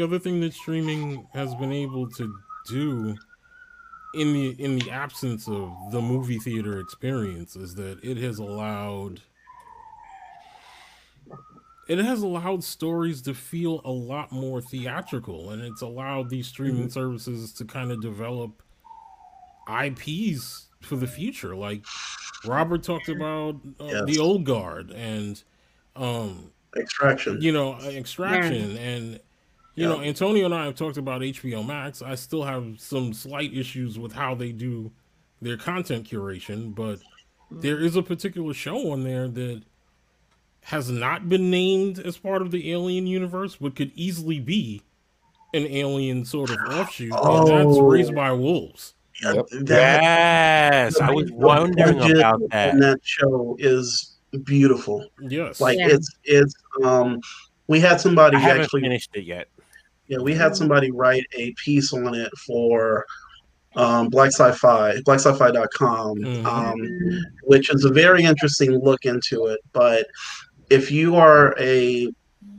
the other thing that streaming has been able to do in the in the absence of the movie theater experience is that it has allowed it has allowed stories to feel a lot more theatrical and it's allowed these streaming mm-hmm. services to kind of develop IPs for the future like Robert talked about uh, yes. the old guard and um extraction you know extraction yeah. and you know, Antonio and I have talked about HBO Max. I still have some slight issues with how they do their content curation, but there is a particular show on there that has not been named as part of the Alien universe, but could easily be an Alien sort of offshoot. Oh. And that's Raised by Wolves. Yep. yes, I was wondering about that. And that show is beautiful. Yes, like yeah. it's it's um we had somebody I haven't actually finished it yet. Yeah, we had somebody write a piece on it for um, Black Sci-Fi, BlackSci-Fi.com, mm-hmm. um, which is a very interesting look into it. But if you are a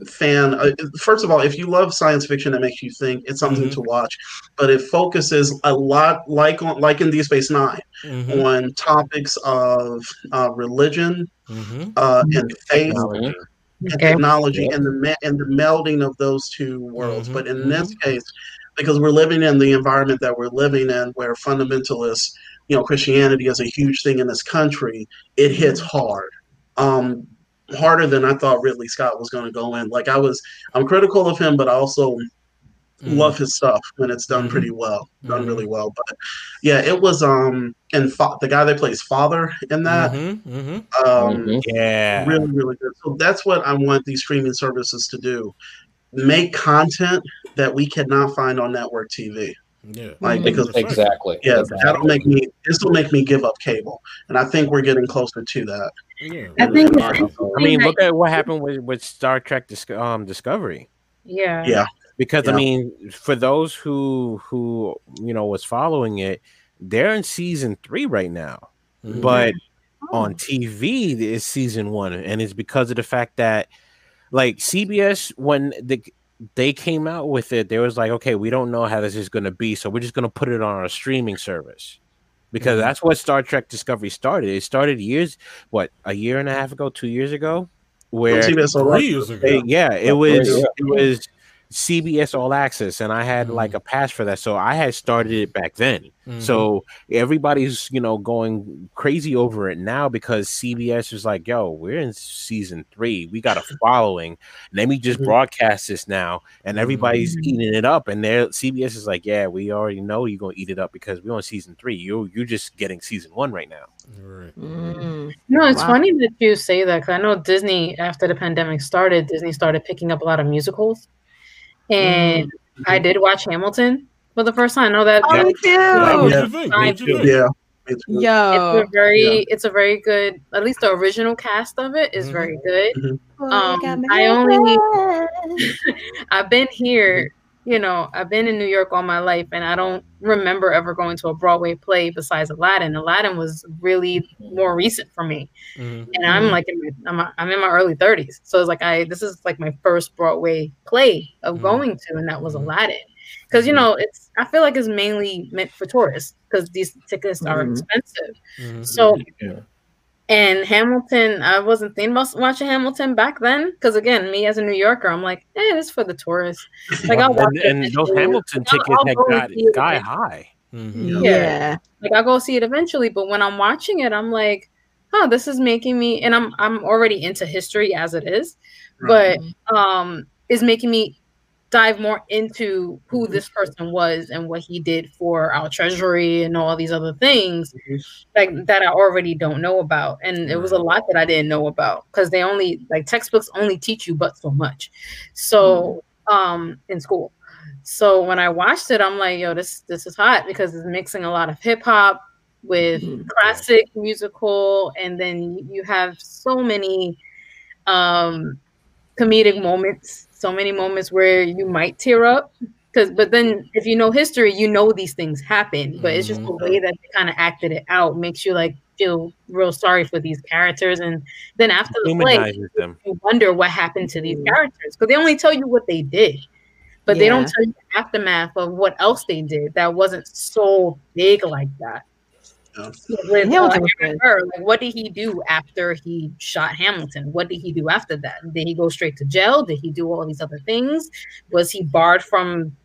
fan, uh, first of all, if you love science fiction that makes you think, it's something mm-hmm. to watch. But it focuses a lot, like on, like in Deep Space 9 mm-hmm. on topics of uh, religion mm-hmm. uh, and faith and okay. technology and the me- and the melding of those two worlds. Mm-hmm. But in mm-hmm. this case, because we're living in the environment that we're living in, where fundamentalists, you know, Christianity is a huge thing in this country, it hits mm-hmm. hard. Um, harder than I thought Ridley Scott was going to go in. Like I was, I'm critical of him, but I also mm. love his stuff when it's done mm-hmm. pretty well, done mm-hmm. really well. But yeah, it was um and fa- the guy that plays father in that, mm-hmm. mm-hmm. Um, mm-hmm. yeah, really really good. So that's what I want these streaming services to do: make content that we cannot find on network TV. Yeah, like because exactly. Yeah, exactly. that'll make me. This will make me give up cable, and I think we're getting closer to that. Yeah, I think. I mean, look at what happened with with Star Trek um, Discovery. Yeah. Yeah because yeah. I mean, for those who who you know was following it, they're in season three right now, mm-hmm. but oh. on TV it's season one, and it's because of the fact that like CBS when the they came out with it, they was like, okay, we don't know how this is going to be, so we're just going to put it on our streaming service because mm-hmm. that's what Star Trek Discovery started. It started years, what, a year and a half ago, two years ago, where three years ago. yeah, it was it was CBS All Access, and I had mm-hmm. like a pass for that, so I had started it back then. Mm-hmm. So everybody's you know going crazy over it now because CBS is like, "Yo, we're in season three, we got a following. Let me just mm-hmm. broadcast this now," and everybody's mm-hmm. eating it up. And there, CBS is like, "Yeah, we already know you're gonna eat it up because we're on season three. You you're just getting season one right now." Right. Mm. No, it's wow. funny that you say that because I know Disney, after the pandemic started, Disney started picking up a lot of musicals and mm-hmm. I did watch Hamilton for the first time. I know that. Oh, me too. Yeah. yeah. Yo, it's a very, yeah. it's a very good. At least the original cast of it is mm-hmm. very good. Mm-hmm. Um, I only, I've been here you know, I've been in New York all my life and I don't remember ever going to a Broadway play besides Aladdin. Aladdin was really more recent for me. Mm-hmm. And I'm like, in my, I'm, I'm, in my early 30s. So it's like, I, this is like my first Broadway play of mm-hmm. going to, and that was mm-hmm. Aladdin. Because, you mm-hmm. know, it's, I feel like it's mainly meant for tourists because these tickets are mm-hmm. expensive. Mm-hmm. So, yeah. And Hamilton, I wasn't thinking about watching Hamilton back then because again, me as a New Yorker, I'm like, eh, it's for the tourists. Like I'll watch and, and those Hamilton tickets I'll, I'll got sky high. Mm-hmm. Yeah. yeah. like I'll go see it eventually. But when I'm watching it, I'm like, oh, this is making me, and I'm I'm already into history as it is, right. but um, is making me dive more into who this person was and what he did for our treasury and all these other things mm-hmm. like that I already don't know about. And it was a lot that I didn't know about because they only like textbooks only teach you but so much. So mm-hmm. um in school. So when I watched it, I'm like, yo, this this is hot because it's mixing a lot of hip hop with mm-hmm. classic musical, and then you have so many um comedic moments so many moments where you might tear up because but then if you know history you know these things happen but it's just the way mm-hmm. that they kind of acted it out makes you like feel real sorry for these characters. And then after the play, them. you wonder what happened to these characters because they only tell you what they did, but yeah. they don't tell you the aftermath of what else they did that wasn't so big like that. With, Hamilton uh, like, what did he do after he shot Hamilton? What did he do after that? Did he go straight to jail? Did he do all these other things? Was he barred from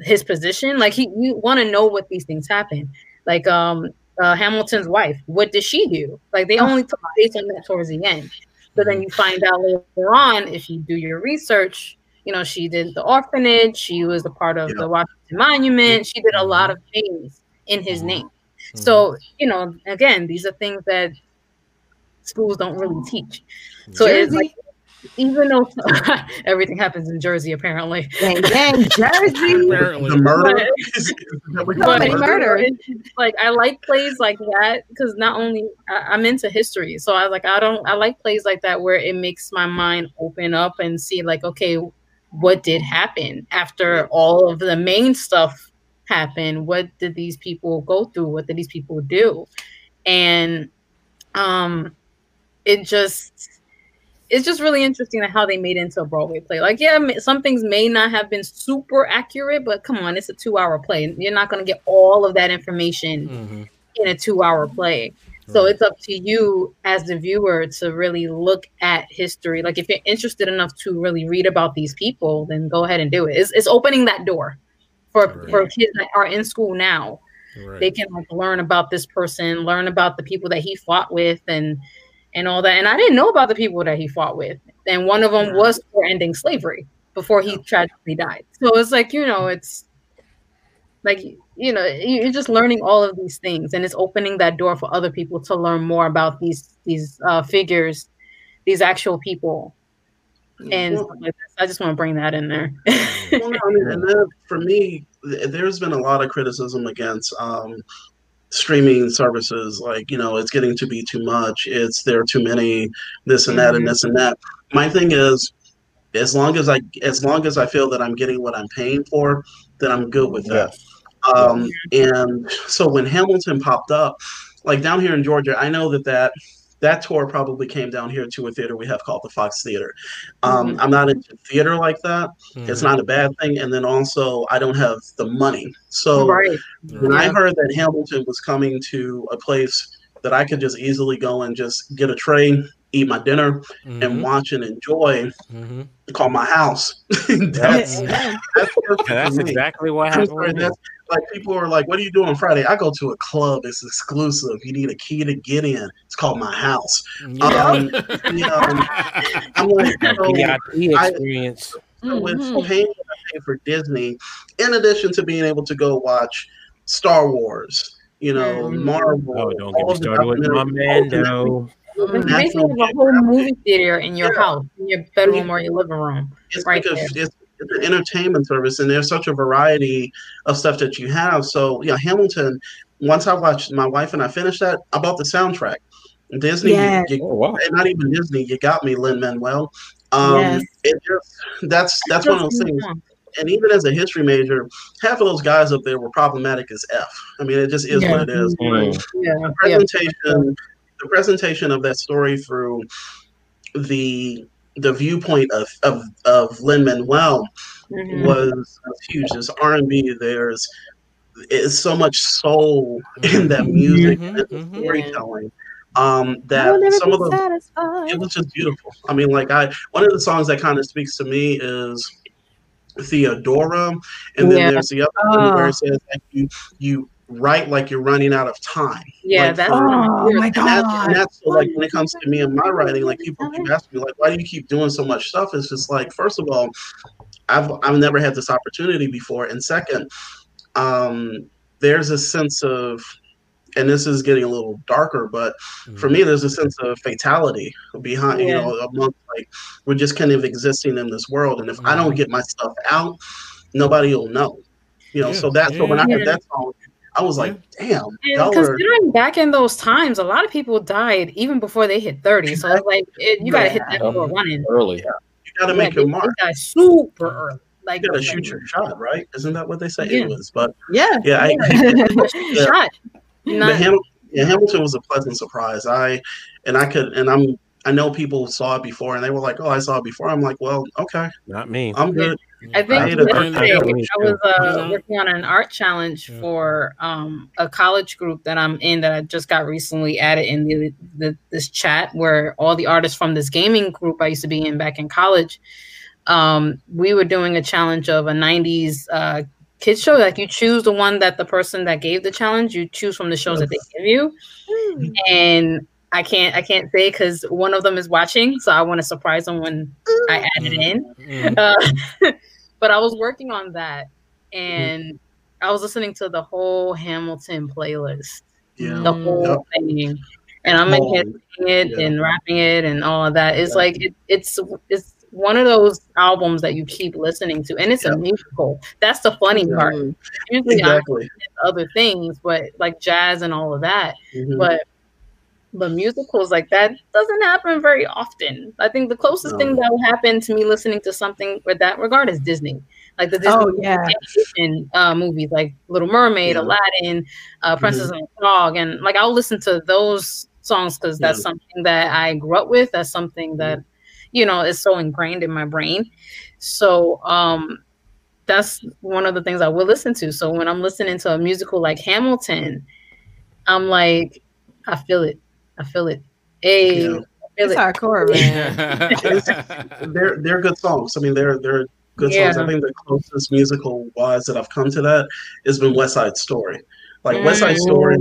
his position? Like he, you want to know what these things happen. Like um, uh, Hamilton's wife, what did she do? Like they only took place on that towards the end. But then you find out later on, if you do your research, you know she did the orphanage. She was a part of yeah. the Washington Monument. She did a lot of things in his name. Mm-hmm. So, you know, again, these are things that schools don't really teach. So Jersey. it's like even though everything happens in Jersey, apparently. Dang, dang Jersey. the murder. but, murder. Like I like plays like that because not only I, am into history, so I like I don't I like plays like that where it makes my mind open up and see like okay, what did happen after all of the main stuff happen? What did these people go through? What did these people do? And um, it just it's just really interesting how they made into a Broadway play. Like, yeah, some things may not have been super accurate, but come on, it's a two-hour play. You're not going to get all of that information mm-hmm. in a two-hour play. So it's up to you as the viewer to really look at history. Like, if you're interested enough to really read about these people, then go ahead and do it. It's, it's opening that door for right. for kids that are in school now. Right. They can like learn about this person, learn about the people that he fought with, and and all that. And I didn't know about the people that he fought with, and one of them was for ending slavery before he tragically died. So it's like you know, it's like you know, you're just learning all of these things, and it's opening that door for other people to learn more about these these uh, figures, these actual people and I just want to bring that in there. well, I mean, and then for me, there's been a lot of criticism against um, streaming services. Like, you know, it's getting to be too much. It's there are too many this and that mm-hmm. and this and that. My thing is, as long as I as long as I feel that I'm getting what I'm paying for, then I'm good with that. Um, and so when Hamilton popped up, like down here in Georgia, I know that that that tour probably came down here to a theater we have called the Fox Theater. Um, mm-hmm. I'm not into theater like that. Mm-hmm. It's not a bad thing. And then also, I don't have the money. So right. when yeah. I heard that Hamilton was coming to a place that I could just easily go and just get a tray, eat my dinner, mm-hmm. and watch and enjoy, mm-hmm. call my house. that's, yeah. that's, that's exactly what happened like people are like, "What do you do on Friday?" I go to a club. It's exclusive. You need a key to get in. It's called my house. Yeah. Um, you know, I'm like, so yeah, experience. I, with mm-hmm. paying pay for Disney, in addition to being able to go watch Star Wars, you know, mm-hmm. Marvel. Oh, don't get me started with my Mando. Basically, a whole movie theater in your yeah. house, in your bedroom or your living room. It's right because there. it's an entertainment service, and there's such a variety of stuff that you have. So, yeah, Hamilton. Once I watched, my wife and I finished that. I bought the soundtrack. Disney, yes. you, you, oh, wow. not even Disney. You got me, Lin Manuel. Um, yes. it just that's that's one of those things. And even as a history major, half of those guys up there were problematic as f. I mean, it just is yeah. what it is. Mm-hmm. Yeah. The presentation, yeah. the presentation of that story through the the viewpoint of of, of Lin Manuel mm-hmm. was, was huge. There's R and B. There's is so much soul in that mm-hmm. music mm-hmm, and mm-hmm. storytelling. Um, that some of the satisfied. it was just beautiful. I mean, like I one of the songs that kind of speaks to me is Theodora, and then yeah. there's the other oh. one where it says like you you write like you're running out of time. Yeah, like, that's for, oh my god. And that's, and that's so, like when it comes to me and my writing, like people keep asking me like, why do you keep doing so much stuff? It's just like, first of all, I've I've never had this opportunity before, and second, um, there's a sense of and this is getting a little darker, but mm-hmm. for me, there's a sense of fatality behind, yeah. you know, among like we're just kind of existing in this world. And if mm-hmm. I don't mm-hmm. get my stuff out, nobody will know. You know, yeah. so that's yeah. so when I heard that song, I was like, damn. And considering are... back in those times, a lot of people died even before they hit 30. So it's like it, you gotta hit that door running early. Yeah. You gotta make your mark. super early. Like you gotta shoot your shot, right? Isn't that what they say yeah. it was? But yeah, yeah, I, yeah. shot. Not, Ham- Yeah, Hamilton was a pleasant surprise. I and I could and I'm I know people saw it before and they were like, "Oh, I saw it before." I'm like, "Well, okay, not me. I'm good." I think I, yesterday, I was uh, working on an art challenge yeah. for um, a college group that I'm in that I just got recently added in the, the, this chat where all the artists from this gaming group I used to be in back in college. Um, we were doing a challenge of a 90s uh, kids show. Like you choose the one that the person that gave the challenge, you choose from the shows that they give you. Mm. And I can't I can't say because one of them is watching, so I want to surprise them when I add it in. Mm-hmm. Uh, but I was working on that, and I was listening to the whole Hamilton playlist, yeah. the whole yep. thing, and I'm in here it yeah. and rapping it and all of that. It's yeah. like it, it's it's one of those albums that you keep listening to, and it's yep. a musical. That's the funny part. Usually, exactly. other things, but like jazz and all of that, mm-hmm. but but musicals like that doesn't happen very often. I think the closest no. thing that will happen to me listening to something with that regard is Disney. Like the Disney oh, yeah. uh, movies like Little Mermaid, yeah. Aladdin, uh, Princess mm-hmm. and the Frog. And like I'll listen to those songs because that's yeah. something that I grew up with. That's something that, you know, is so ingrained in my brain. So um that's one of the things I will listen to. So when I'm listening to a musical like Hamilton, I'm like, I feel it. I feel it. Hey, yeah. it's it. hardcore, man. they're they're good songs. I mean, they're they're good yeah. songs. I think the closest musical wise that I've come to that has been West Side Story. Like mm. West Side Story,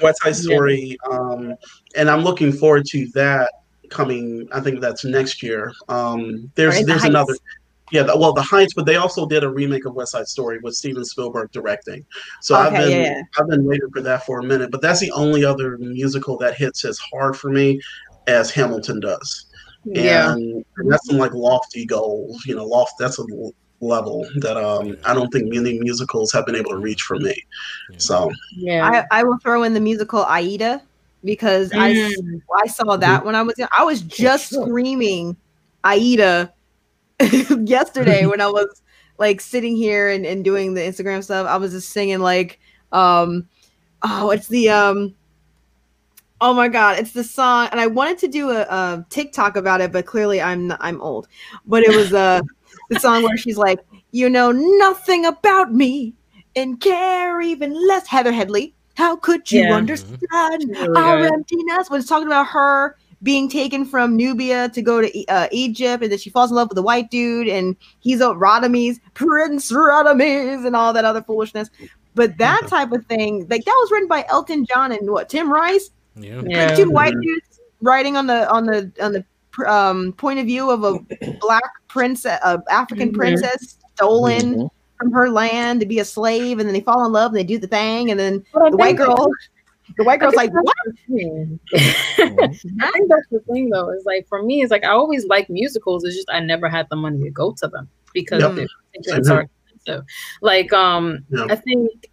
West Side Story, yeah. um, and I'm looking forward to that coming. I think that's next year. Um, there's there's the another. Yeah, well, the Heights, but they also did a remake of West Side Story with Steven Spielberg directing. So okay, I've been yeah. I've been waiting for that for a minute. But that's the only other musical that hits as hard for me as Hamilton does. Yeah, and, and that's some like lofty goals. You know, loft. That's a level that um I don't think many musicals have been able to reach for me. So yeah, I, I will throw in the musical Aida because mm. I I saw that when I was young. I was just screaming Aida yesterday when I was like sitting here and, and doing the Instagram stuff, I was just singing like um oh it's the um oh my god it's the song and I wanted to do a, a TikTok about it but clearly I'm I'm old but it was uh the song where she's like you know nothing about me and care even less Heather Headley how could you yeah. understand really our good. emptiness when it's talking about her being taken from Nubia to go to uh, Egypt, and then she falls in love with a white dude, and he's a Radames, Prince Radames, and all that other foolishness. But that type of thing, like that was written by Elton John and what Tim Rice, yeah, yeah. two white dudes writing on the on the on the um, point of view of a black princess, a African mm-hmm. princess stolen. Mm-hmm. From her land to be a slave, and then they fall in love and they do the thing, and then the white girl the white girl's like, what? I think that's the thing, though. Is like for me, it's like I always like musicals. It's just I never had the money to go to them because yep. tickets are expensive. Like, um, yep. I think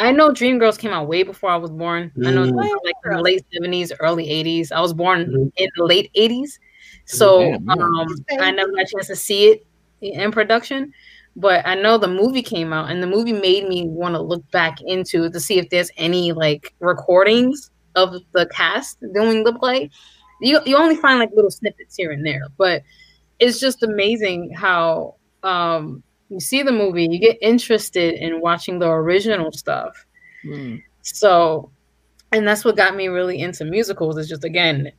I know Dreamgirls came out way before I was born. Mm. I know mm. like in the late seventies, early eighties. I was born mm. in the late eighties, so um, I never got a chance to see it in production but I know the movie came out and the movie made me want to look back into to see if there's any like recordings of the cast doing the play. You you only find like little snippets here and there, but it's just amazing how um you see the movie, you get interested in watching the original stuff. Mm. So and that's what got me really into musicals is just again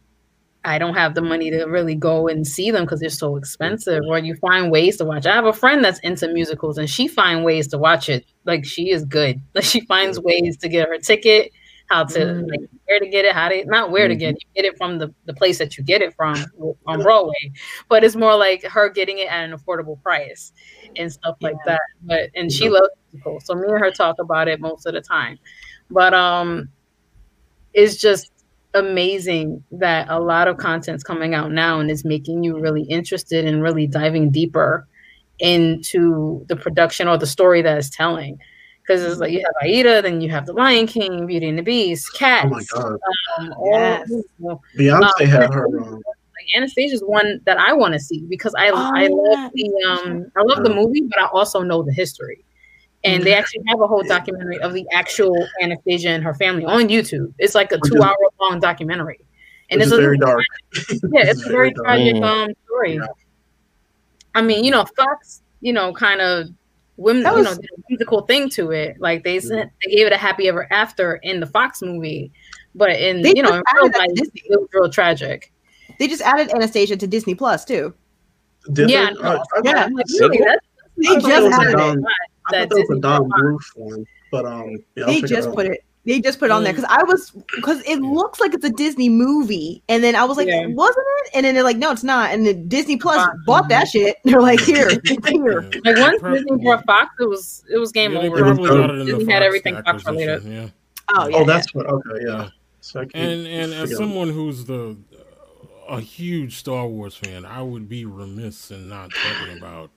I don't have the money to really go and see them because they're so expensive. Or you find ways to watch. I have a friend that's into musicals and she find ways to watch it. Like she is good. Like she finds ways to get her ticket, how to mm. like where to get it, how to not where mm-hmm. to get it. You get it from the, the place that you get it from on Broadway. But it's more like her getting it at an affordable price and stuff like yeah. that. But and she loves musicals. So me and her talk about it most of the time. But um it's just amazing that a lot of content's coming out now and is making you really interested in really diving deeper into the production or the story that it's telling. Because it's like you have Aida, then you have The Lion King, Beauty and the Beast, Cats. Oh my god! Um, yes. all, Beyonce um, had her. Um, like Anastasia is one that I want to see because I oh, I love the um I love the movie, but I also know the history and they actually have a whole documentary of the actual Anastasia and her family on YouTube. It's like a two hour long documentary, and Which it's is a very dark. yeah, it's a very tragic Mm. um story. Yeah. I mean, you know, Fox, you know, kind of women, That you know, was- did a musical thing to it. Like they said, they gave it a happy ever after in the Fox movie, but in They you know, just in real added that to life, Disney. it was real tragic. They just added Anastasia to Disney Plus too. Did yeah, they? no, Uh, yeah. Like, really? That's, They just it was a added it. Don- I thought that was a Disney Don Bluth one, but um, yeah, They check it just put it. They just put it on there because I was because it looks like it's a Disney movie, and then I was like, Yeah. wasn't it? And then they're like, no, it's not. And then Disney Plus Fox. bought that shit. They're like, here, here. Yeah. Like once Prob- Disney bought Fox, it was it was game yeah, over. probably was got it in the Disney Fox had everything Fox related. Yeah. Oh yeah. Oh, that's what. Okay, yeah. Yeah. So And and as figure out. someone who's the a huge Star Wars fan, I would be remiss in not talking about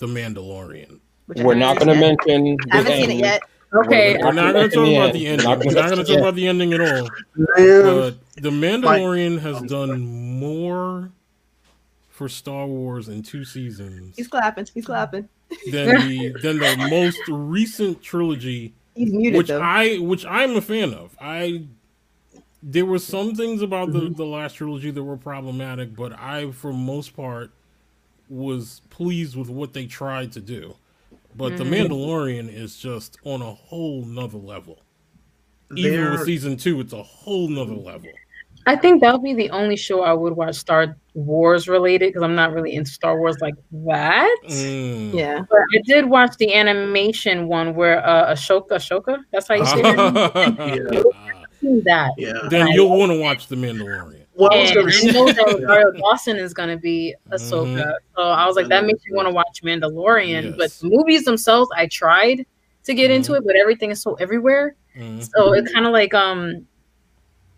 the Mandalorian. Which We're haven't going to mention. I haven't seen it yet. Okay, We're not going to talk about the ending. We're not going to talk about the ending at all. Man, But the Mandalorian has done more for Star Wars in two seasons He's clapping. He's clapping. than the than the most recent trilogy He's muted which though. I which I'm a fan of. I there were some things about the mm-hmm. the last trilogy that were problematic, but I for most part was pleased with what they tried to do. But the Mandalorian is just on a whole nother level. Even with season two, it's a whole nother level. I think that would be the only show I would watch Star Wars related because I'm not really into Star Wars like that. Mm. yeah. But I did watch the animation one where uh, Ahsoka, Ahsoka, that's how you say it. Yeah. that. yeah. then you'll want to watch the Mandalorian. Well, I was And gonna I know that yeah. Rosario Dawson is going to be Ahsoka. Mhm. So I was like, that makes me want to watch Mandalorian. But the movies themselves, I tried to get into it, but everything is so everywhere. Mm. So it's kind of like um,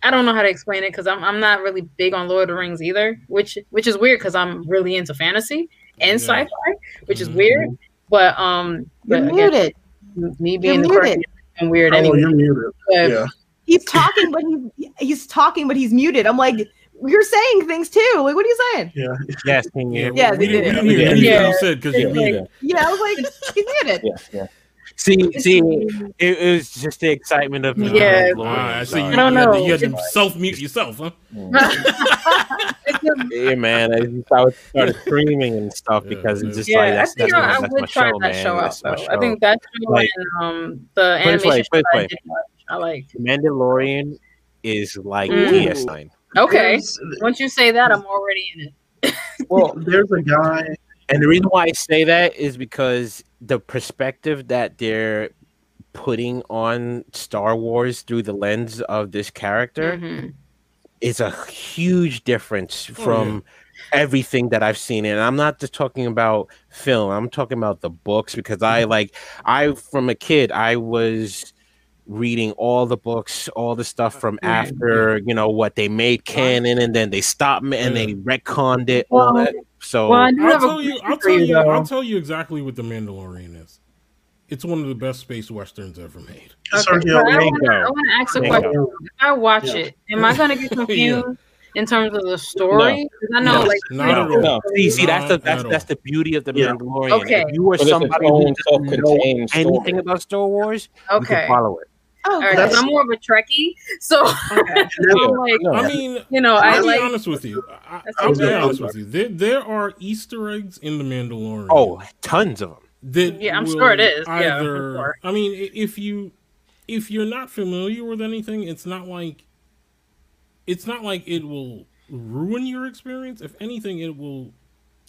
I don't know how to explain it because I'm I'm not really big on Lord of the Rings either, which which is weird because I'm really into fantasy and Yeah. sci-fi, which is Mhm. weird. But um, You're but again, muted. me being the muted. person and weird Oh, anyway. you're muted. But Yeah. He's talking, but he's he's talking, but he's muted. I'm like, you're saying things too. Like, what are you saying? Yeah. Yes, can Yeah. Yeah, we, they we did it. didn't Yeah. anything Yeah. you said because you muted. Yeah, I was like, he's muted. Yeah, yeah. See, see, it, it was just the excitement of the Yeah. Mandalorian. Ah, I. You, I don't you had to- know. You had to self mute yourself, huh? Yeah, man. I, I was started screaming and stuff Yeah, because yeah. it's just yeah, like I that's, think that's, I, my, I that's would my try show, that man. show out That's my though. I think that show Like- and um the Put it this way, animation put it show this I did watch, I like. Mandalorian is like Ooh. DS9. Okay, There's, once you say that, I'm already in it. well, there's a guy. And the reason why I say that is because the perspective that they're putting on Star Wars through the lens of this character Mhm. is a huge difference Oh, from everything that I've seen. And I'm not just talking about film, I'm talking about the books because Mm-hmm. I like, I, from a kid, I was reading all the books, all the stuff from after, you know, what they made canon and then they stopped me and Yeah. they retconned it, all that. So, Well, I do I'll tell you. I'll tell you. though. I'll tell you exactly what the Mandalorian is. It's one of the best space westerns ever made. Okay, Sergio, so I wanna- go. I want to ask a There you question. If I watch Yeah. it, am I going to get confused in terms of the story? 'Cause I know, No. like, Not at No. all. No. See, see, that's the that's that's the beauty of the Yeah. Mandalorian. Okay. If you were But it's its somebody who own doesn't know anything story. about Star Wars, you okay. can follow it. Oh, All right, That's- I'm more of a Trekkie, so I'm like, No. I mean, you know, I I'll be like. honest with you. I, That's I'll be okay. honest with you. There, there are Easter eggs in the Mandalorian. Oh, tons of them. that Yeah, I'm sure it is. Yeah, Either, sure. I mean, if you if you're not familiar with anything, it's not like it's not like it will ruin your experience. If anything, it will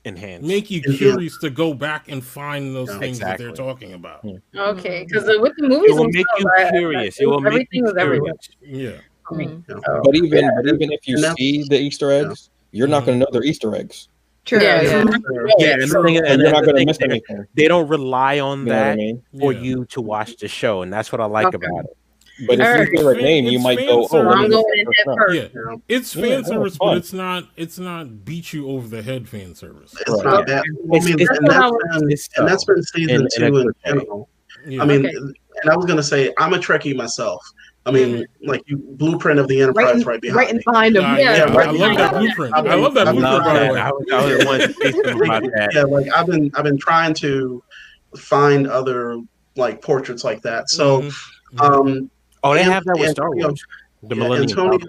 Enhanced. make you Yeah. curious to go back and find those Yeah, things that they're talking about. Hmm. Okay, mm-hmm. because with the movies, it will make you themselves, I- I- curious. It will make you was everywhere. curious. Yeah. Hmm. for me. Yeah. But even Yeah, but even if you and that's- see the Easter eggs, you're not mm-hmm. going to know they're Easter eggs. true. Yeah, Yeah. yeah. Yeah, Yeah, and so, and, and you're not going to miss anything. They don't rely on You know what I that mean? for Yeah. you to watch the show, and that's what I like Okay. about it. But if Alright. you hear a name, you might go, "Oh, service. let me I'm going at in this first. Yeah. It's fan no, service, it's but it's not it's not beat you over the head fan service. it's Right. not bad. Well, I mean, It's- and, it's- that's been, it's and that's so- been season in- in two in good general. Yeah. I mean, Okay. and I was gonna say I'm a Trekkie myself. I mean, like you, blueprint of the Enterprise Right, right, behind right in behind him. Nah, Yeah, yeah, right I love that blueprint. I I love that I I blueprint, love by the that. way. I was, I was one to say something about that. Yeah, like I've been I've been trying to find other like portraits like that. So, Mhm. um, Oh, they And- have that with and, Star you know, Wars. The yeah, Millennium Antonio, Falcon.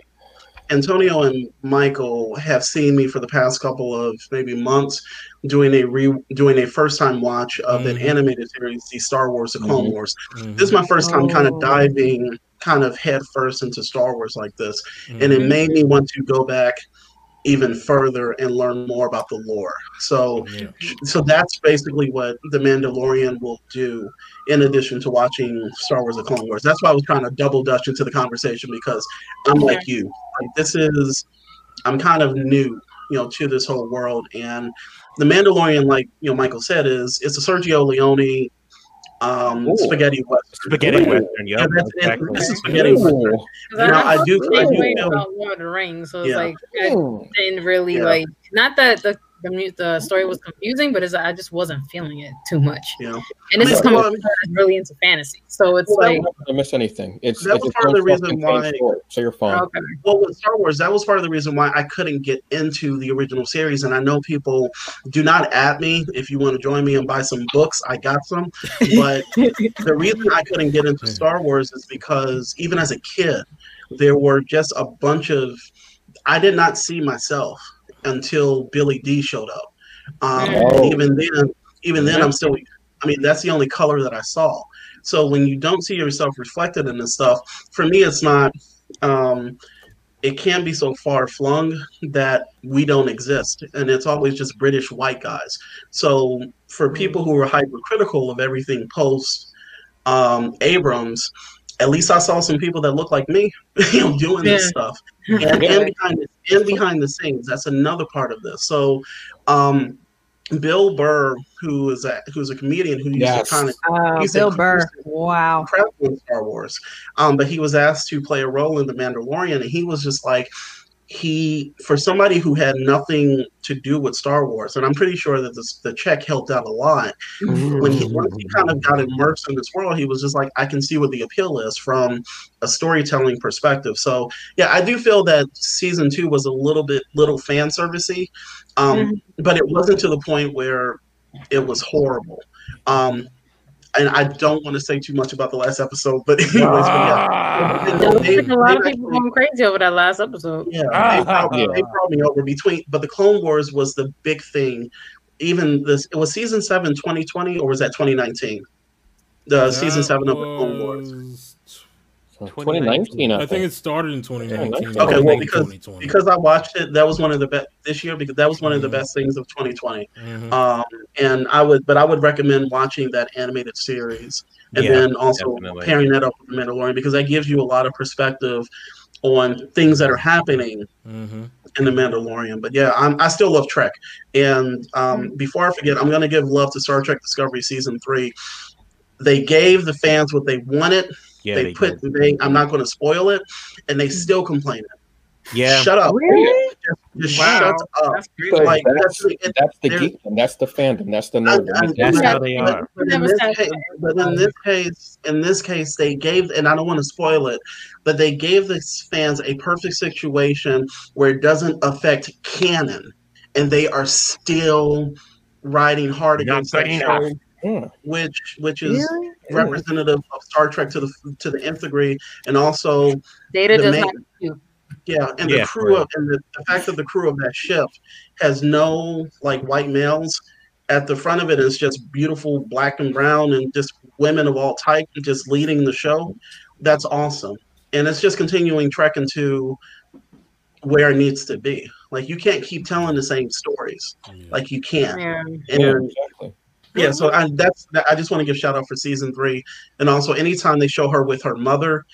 Antonio and Michael have seen me for the past couple of maybe months doing a re doing a first time watch of an Mhm. animated series, the Star Wars: The Clone Mhm. Wars. Mhm. This is my first time kind Oh. of diving kind of head first into Star Wars like this, and it Mhm. made me want to go back even further and learn more about the lore. So Yeah. so that's basically what the Mandalorian will do in addition to watching Star Wars: The Clone Wars. That's why I was trying to double dutch into the conversation because I'm like you. Like this is I'm kind of new, you know, to this whole world and the Mandalorian, like you know, Michael said, is it's a Sergio Leone um, Ooh. spaghetti western. Spaghetti Ooh. Western. Yeah, Yep, that's exactly. This is spaghetti western. Now, I do- I I do way feel- about Lord of the Rings, so it's Yeah. like I didn't really Yeah. like. Not that the the the story was confusing, but it's, I just wasn't feeling it too much. You know, And this I is coming well, from someone that's really into fantasy, so it's Well, like You're not miss anything. It's That it's was part of the reason why- story, so you're fine. okay. well with Star Wars, that was part of the reason why I couldn't get into the original series. And I know people do not at me if you want to join me and buy some books. I got some, but the reason I couldn't get into Star Wars is because even as a kid, there were just a bunch of I did not see myself until Billy Dee showed up. Um, Oh. even then, even then, I'm still. I mean, that's the only color that I saw. So when you don't see yourself reflected in this stuff, for me, it's not. Um, it can be so far flung that we don't exist, and it's always just British white guys. So for people who are hypercritical of everything post um, Abrams, at least I saw some people that look like me, you know, doing this stuff. And, and behind the, and behind the scenes, that's another part of this. So, um, Bill Burr, who is a who's a comedian who used Yes. to kind of Oh, He said Bill Burr. Wow. incredible in Star Wars. Um, but he was asked to play a role in The Mandalorian, and he was just like, he for somebody who had nothing to do with Star Wars, and I'm pretty sure that this, the check helped out a lot. When he once he kind of got immersed in this world, he was just like, I can see what the appeal is from a storytelling perspective. So yeah, I do feel that season two was a little bit little fan servicey, um, but it wasn't to the point where it was horrible. Um, and I don't want to say too much about the last episode, but anyways, but yeah. Ah. It looks They- like a lot of people actually- going crazy over that last episode. Yeah, Ah. they, brought, Yeah. they brought me over between, but the Clone Wars was the big thing. Even this, it was season seven, 2020, or was that 2019? The season That seven of the Clone Wars. Was- So 2019, I, I think it started in 2019. Okay, well, because- Because I watched it, that was one of the best this year because that was one of the best things of 2020. Mhm. Um, and I would, but I would recommend watching that animated series and Yeah, then also definitely. pairing that up with the Mandalorian because that gives you a lot of perspective on things that are happening Mhm. in the Mandalorian. But yeah, I'm, I still love Trek. And um, before I forget, I'm going to give love to Star Trek Discovery season three. They gave the fans what they wanted. Yeah, they, they put. did. They, I'm not going to spoil it, and they still complain. yeah. Shut up. Really? Just Wow. shut up. That's Like, that's, that's- it- that's the there- geekdom. That's the fandom. That's the I- nerd. I- That's Yeah. how they but- are. But in, this case, but in this case, in this case, they gave, and I don't want to spoil it, but they gave the fans a perfect situation where it doesn't affect canon, and they are still riding hard against that show, enough. Yeah. which which is Really? representative of Star Trek to the to the nth degree, and also Data the does main- not you. yeah, and Yeah, the crew right. of and the, the fact that the crew of that ship has no like white males at the front of it is just beautiful black and brown and just women of all type just leading the show. That's awesome. And it's just continuing Trek into where it needs to be. Like you can't keep telling the same stories. Yeah. Like you can't. Yeah. And Yeah, exactly. Yeah, so I, that's I just want to give shout out for season three, and also anytime they show her with her mother,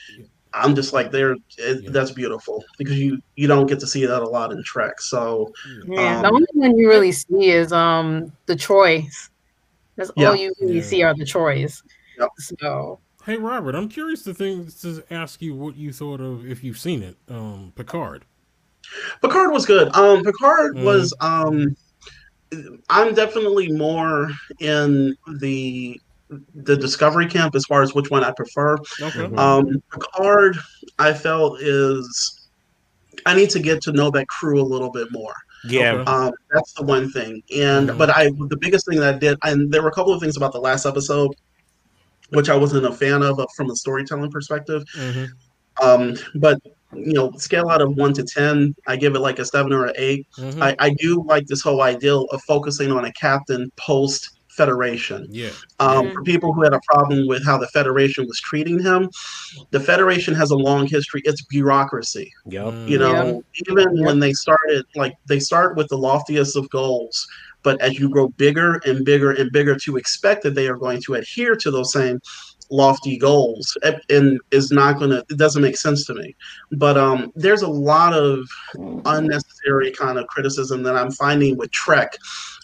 I'm just like there. Yeah. That's beautiful because you you don't get to see that a lot in Trek. So Yeah. the Um, only one you really see is um the Trois. That's Yeah. all you really Yeah. see are the Trois. Yep. So Hey Robert, I'm curious to think to ask you what you thought of if you've seen it, um, Picard. Picard was good. Um, Picard Mhm. was. Um, I'm definitely more in the the Discovery camp as far as which one I prefer. Okay. Mhm. Um, Picard, I felt is. I need to get to know that crew a little bit more. Yeah. Okay. Um, that's the one thing. And Mhm. but I the biggest thing that I did, and there were a couple of things about the last episode which I wasn't a fan of uh, from a storytelling perspective. Mhm. Um, but you know, scale out of one to ten, I give it like a seven or an 8 Mhm. I, I do like this whole ideal of focusing on a captain post Federation. yeah. Um, Mhm. For people who had a problem with how the Federation was treating him, the Federation has a long history. It's bureaucracy. Yep. Mm. You know, even when they started, like they start with the loftiest of goals, but as you grow bigger and bigger and bigger, to expect that they are going to adhere to those same lofty goals and- and is not going to it doesn't make sense to me but um there's a lot of unnecessary kind of criticism that i'm finding with trek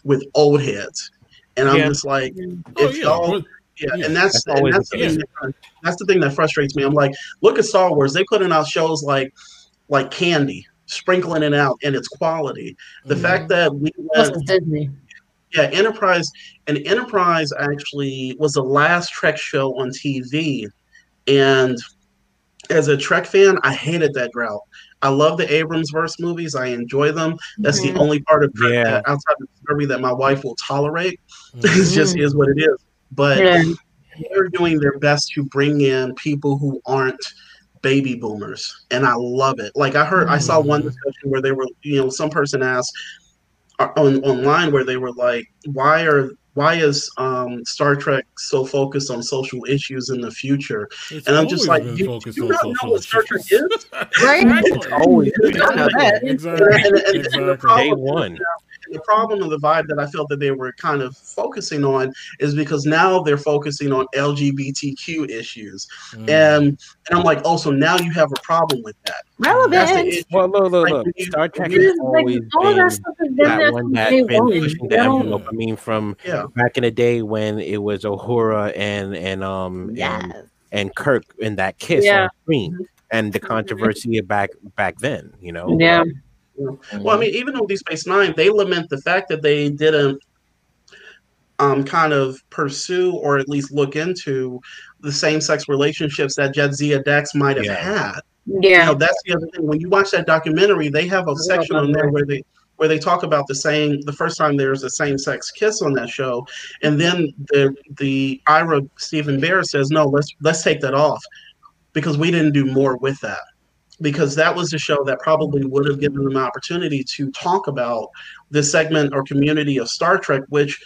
with old heads and i'm Yeah. just like Oh, if yeah. y'all yeah, Yeah. and that's, That's and that's the the thing that, that's the thing that frustrates me. I'm like, look at Star Wars. They putting out shows like like candy, sprinkling it out, and it's quality. The Mhm. fact that we Plus went, Disney. Yeah, Enterprise and Enterprise actually was the last Trek show on TV, and as a Trek fan, I hated that drought. I love the Abrams verse movies. I enjoy them. That's Mhm. the only part of Trek Yeah. that, outside of Discovery that my wife will tolerate. Mhm. it just is what it is. But Yeah. they're doing their best to bring in people who aren't baby boomers and i love it like i heard i saw one Mhm. discussion where they were you know some person asked on online where they were like why are why is um, Star Trek so focused on social issues in the future? It's And I'm just like, you- focused you on not know what Star Trek issues. Right? Exactly. always You don't know that. Exactly. And, and- and- and Exactly. Day is one. Now- and the problem of the vibe that I felt that they were kind of focusing on is because now they're focusing on LGBTQ issues, Mm. and and I'm like, oh, so now you have a problem with that. Relevant. Well, look, look, look. when you- Star Trek when has you- It's like, always all that been stuff has been there that one since that's been pushing the envelope. I mean, from Yeah. back in the day when it was Uhura and and um and, Yes. and Kirk in that kiss Yeah. on screen, and the controversy back back then. You know. Yeah. Well, I mean, even on Deep Space Nine, they lament the fact that they didn't um, kind of pursue or at least look into the same-sex relationships that Jadzia Dax might have Yeah. had. You Yeah. know, that's the other thing. When you watch that documentary, they have a section on there where they where they talk about the same the first time there's a same-sex kiss on that show, and then the the Ira Steven Behr says, no, let's let's take that off because we didn't do more with that because that was a show that probably would have given them an opportunity to talk about this segment or community of Star Trek, which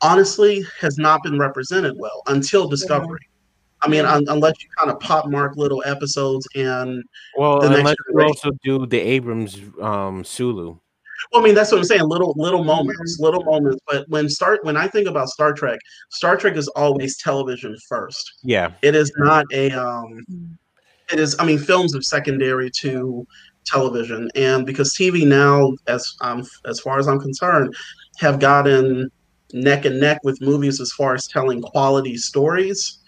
honestly has not been represented well until Discovery. I mean, un- unless you kind of pop mark little episodes and Well, The next unless you also do the Abrams um Sulu. well, I mean that's what I'm saying. Little little moments, little moments. But when start when I think about Star Trek, Star Trek is always television first. Yeah. It is not a um it is I mean films are secondary to television and because TV now as um as far as I'm concerned have gotten neck and neck with movies as far as telling quality stories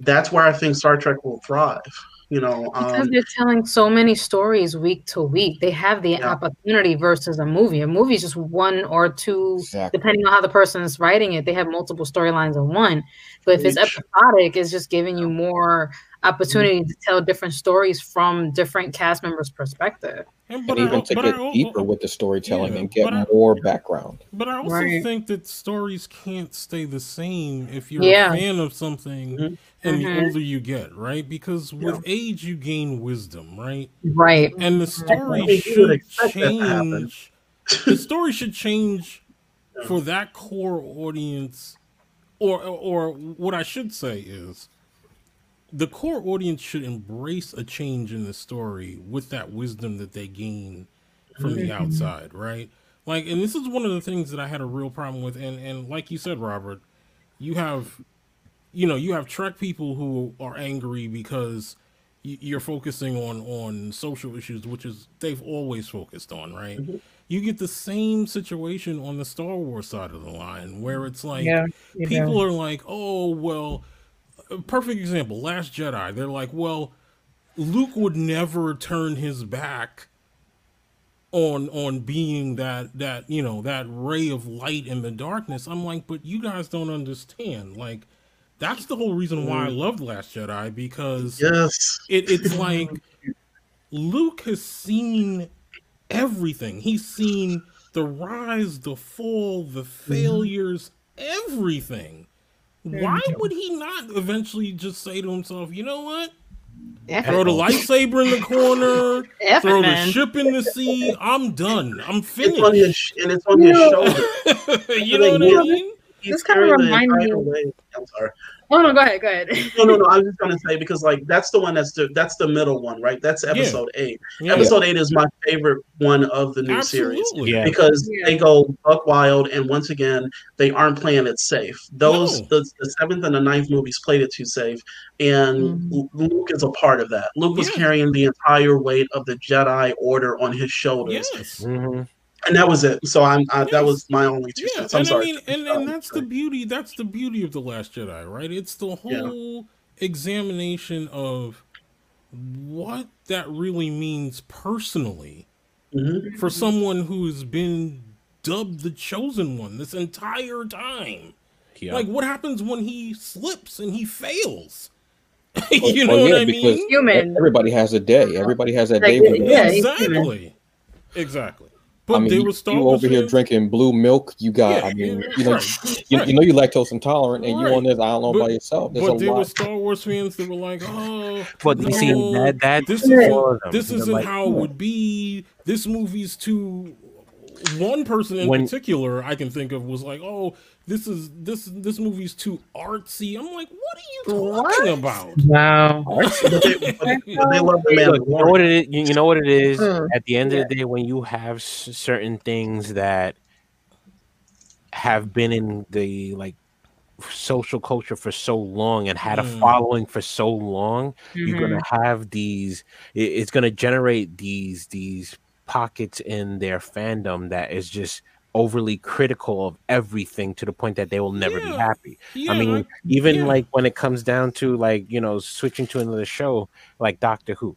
that's where I think Star Trek will thrive you know Because um, they're telling so many stories week to week. They have the Yeah. opportunity versus a movie. A movie is just one or two, Exactly. depending on how the person is writing it. They have multiple storylines in one. But if it's episodic, it's just giving you more opportunity to tell different stories from different cast members' perspective. And, And but I, even to but get I, al- deeper with the storytelling Yeah, and get I- more background. But I also Right. think that stories can't stay the same if you're Yeah. a fan of something Mhm. and Mhm. the older you get, right? Because with age you gain wisdom, right? Right. And the story mean, you would should expect that to happen. change. the story should change for that core audience, or or what I should say is, the core audience should embrace a change in the story with that wisdom that they gain from the mm-hmm. outside, right? Like, and this is one of the things that I had a real problem with, and and like you said, Robert, you have, you know, you have Trek people who are angry because you're focusing on on social issues, which is they've always focused on, right? Mm-hmm. You get the same situation on the Star Wars side of the line, where it's like people are like, oh well, perfect example, Last Jedi. They're like, well, Luke would never turn his back on on being that that you know that ray of light in the darkness. I'm like, but you guys don't understand. Like, that's the whole reason why I mm. loved Last Jedi because yes it, it's like Luke has seen everything. He's seen the rise, the fall, the mm-hmm. failures, everything. Why would he not eventually just say to himself, you know what? F Throw the lightsaber in the corner, F throw it, the ship in the sea. I'm done. I'm It's on finished. his and it's on his shoulder. you know what I mean? He's This kinda reminds the remind me- entire way. I'm sorry. Oh no, go ahead, go ahead. No, no, no. I was just gonna say because like that's the one that's the that's the middle one, right? That's episode eight. Yeah, Episode eight is my favorite one of the new series. Yeah. because Yeah. they go buck wild, and once again they aren't playing it safe. Those No. the, the seventh and the ninth movies played it too safe, and Mhm. Luke is a part of that. Luke was carrying the entire weight of the Jedi Order on his shoulders, Yes. Mhm. And that was it. So I'm I, that was my only two Yeah, cents. I'm and sorry. I mean, and, and that's the beauty. That's the beauty of the Last Jedi, right? It's the whole examination of what that really means personally Mhm. for someone who's been dubbed the chosen one this entire time. Yeah. Like, what happens when he slips and he fails? you Well, know yeah, what I mean? Human. Everybody has a day. Everybody has that Like, day. yeah, he's human. exactly, exactly. But I mean, they you, were Star you Wars over here drinking blue milk. You got, Yeah, I mean, yeah, you know, right, you, right. you know, you lactose intolerant, and you Right. on this island But- by yourself. There's but a there were lot. Star Wars fans that were like, "Oh, But you see, that- that- this Yeah. isn't this isn't like- how it would be. This movie's too." One person in When- particular I can think of was like, "Oh, this is this this movie's too artsy." I'm like, "What are you talking about?" Wow. But they, but, but they love the Look, you know what Mandalorian. it is. You you know what it is. At the end of the day, when you have s- certain things that have been in the like social culture for so long and had a Mm. following for so long, you're Mhm. gonna have these. it- It's gonna generate these these pockets in their fandom that is just overly critical of everything to the point that they will never be happy. Yeah, I mean, even yeah. like when it comes down to like you know switching to another show like Doctor Who.